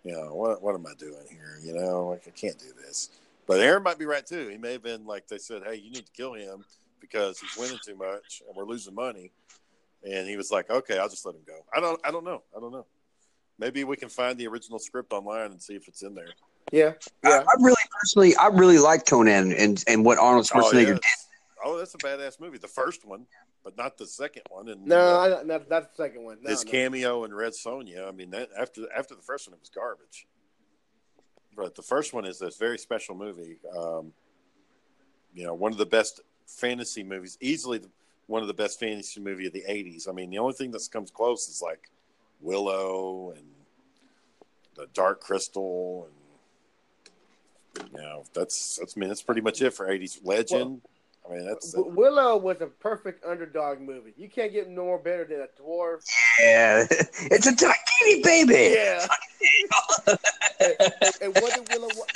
you know, what what am I doing here? You know, like I can't do this. But Aaron might be right too. He may have been like they said, hey, you need to kill him because he's winning too much and we're losing money. And he was like, okay, I'll just let him go. I don't, I don't know. I don't know. Maybe we can find the original script online and see if it's in there. Yeah, yeah. I really, personally, I really like Conan and and what Arnold Oh, Schwarzenegger yeah, did. Oh, that's a badass movie. The first one, but not the second one. And No, uh, I, no, that's the second one. No, his no. cameo in Red Sonja. I mean, that after after the first one, it was garbage. But the first one is this very special movie. Um, you know, one of the best fantasy movies, easily the, one of the best fantasy movie of the '80s. I mean, the only thing that comes close is like Willow and the Dark Crystal, and you know, that's that's I mean, that's pretty much it for '80s Legend. I mean, that's W- Willow was a perfect underdog movie. You can't get no more better than a dwarf. Yeah, it's a tiny baby. Yeah. and, and- and what did Willow? wa-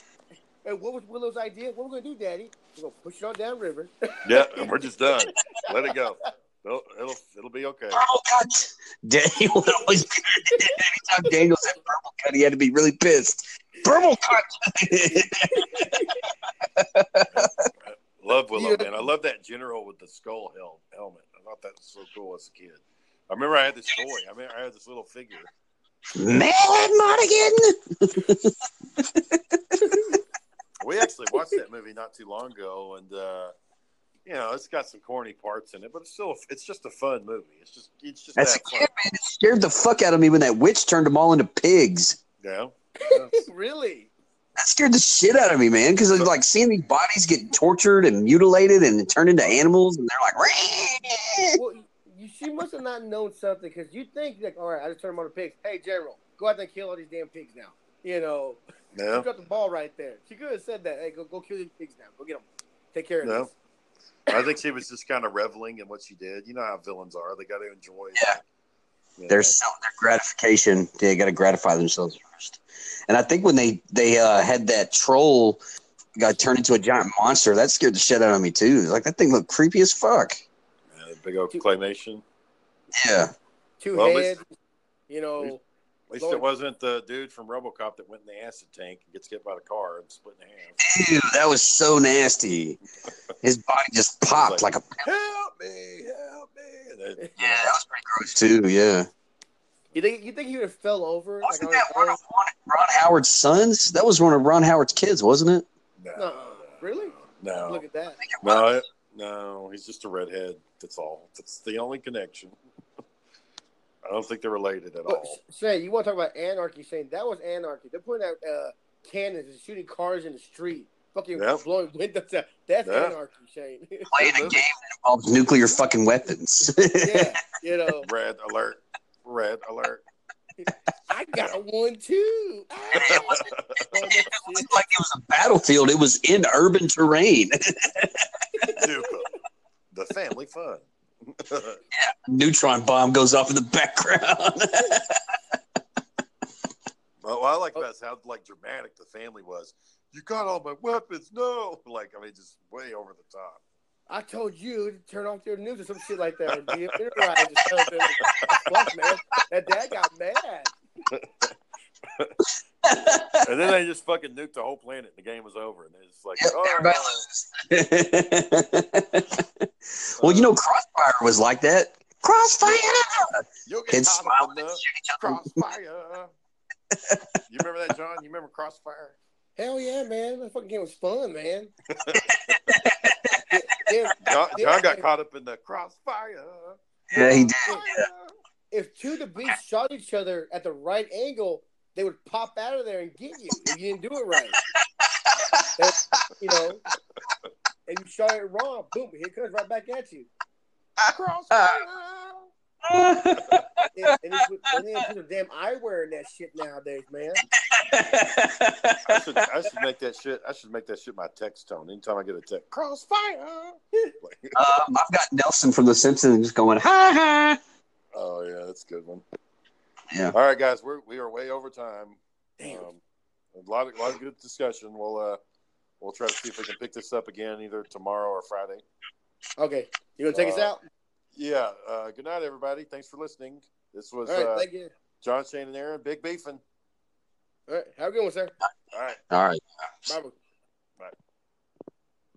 And what was Willow's idea? What we're gonna do, Daddy? We're gonna push it on down river. yeah. And we're just done. Let it go. It'll it'll, it'll be okay. Purple cut. Daniel would always. Anytime Daniel said purple cut, he had to be really pissed. Purple cut. Love Willow, Yeah. man. I love that general with the skull hel- helmet. I thought that was so cool as a kid. I remember I had this toy. I mean, I had this little figure. Madmartigan. We actually watched that movie not too long ago, and uh, you know, it's got some corny parts in it, but it's still it's just a fun movie. It's just it's just As a that kid, fun. man, it scared the fuck out of me when that witch turned them all into pigs. Yeah. really? That scared the shit out of me, man. Because like seeing these bodies get tortured and mutilated and turned into animals, and they're like, "Rah!" Well, you, she must have not known something because you think like, all right, I just turned them on to pigs. Hey, General, go out there and kill all these damn pigs now. You know, Yeah. you got the ball right there. She could have said that. Hey, go go kill these pigs now. Go get them. Take care of No. this. I think she was just kind of reveling in what she did. You know how villains are; they got to enjoy. Yeah. You know. There's some their gratification. They got to gratify themselves first. And I think when they they uh, had that troll got turned into a giant monster, that scared the shit out of me too. Like that thing looked creepy as fuck. Yeah, big old claymation. Yeah. Two Well, at heads. You know, At least it wasn't the dude from RoboCop that went in the acid tank and gets hit by the car and split in half. Ew, that was so nasty. His body just popped like, a. Help me! Help me! And then- Yeah, that was pretty gross too. Yeah. You think you think he would have fell over? Wasn't on that his one of one of Ron Howard's sons? That was one of Ron Howard's kids, wasn't it? No, No, really? no, Look at that. no, it- no. He's just a redhead. That's all. That's the only connection. I don't think they're related at But all. say you want to talk about anarchy? Saying that was anarchy. They're putting out uh, cannons and shooting cars in the street, fucking Yep. blowing windows out. That's Yeah. anarchy, Shane. Playing a game that involves nuclear fucking weapons. yeah, you know, Red alert! Red alert! I got a one too. Ah, it wasn't, it wasn't like it was a battlefield. It was in urban terrain. Duke, the family fun. Neutron bomb goes off in the background. Well, I like about is how like dramatic the family was. You got all my weapons, no! Like I mean, just way over the top. I told you to turn off your news or some shit like that. Or be interrupted. Just tell them, Fuck, man. That dad got mad. And then they just fucking nuked the whole planet, and the game was over. And it's like, Yep, oh, everybody well, you know, Crossfire was like that. Crossfire. you'll get Kids caught up smiling in and the shoot each other. crossfire. you remember that, John? You remember Crossfire? Hell yeah, man. That fucking game was fun, man. Yeah, John. John got caught up in the crossfire. Yeah, he did. if two of the beasts shot each other at the right angle, they would pop out of there and get you if you didn't do it right. That- you know, and you shot it wrong, boom, here it comes right back at you. Crossfire. And, and, they and they put a damn eyewear in that shit nowadays, man. I should, I should make that shit. I should make that shit my text tone. Anytime I get a text, crossfire. Like, um, I've got Nelson from The Simpsons going, ha ha. oh yeah, that's a good one. Yeah. All right, guys, we're we are way over time. Damn. Um, a lot of a lot of good discussion. We'll uh we'll try to see if we can pick this up again either tomorrow or Friday. Okay, you gonna take us Uh, out? Yeah. Uh, good night, everybody. Thanks for listening. This was All right, uh, thank you. John Shane and Aaron. Big beefing. All right, have a good one, sir. All right. All right. Bye.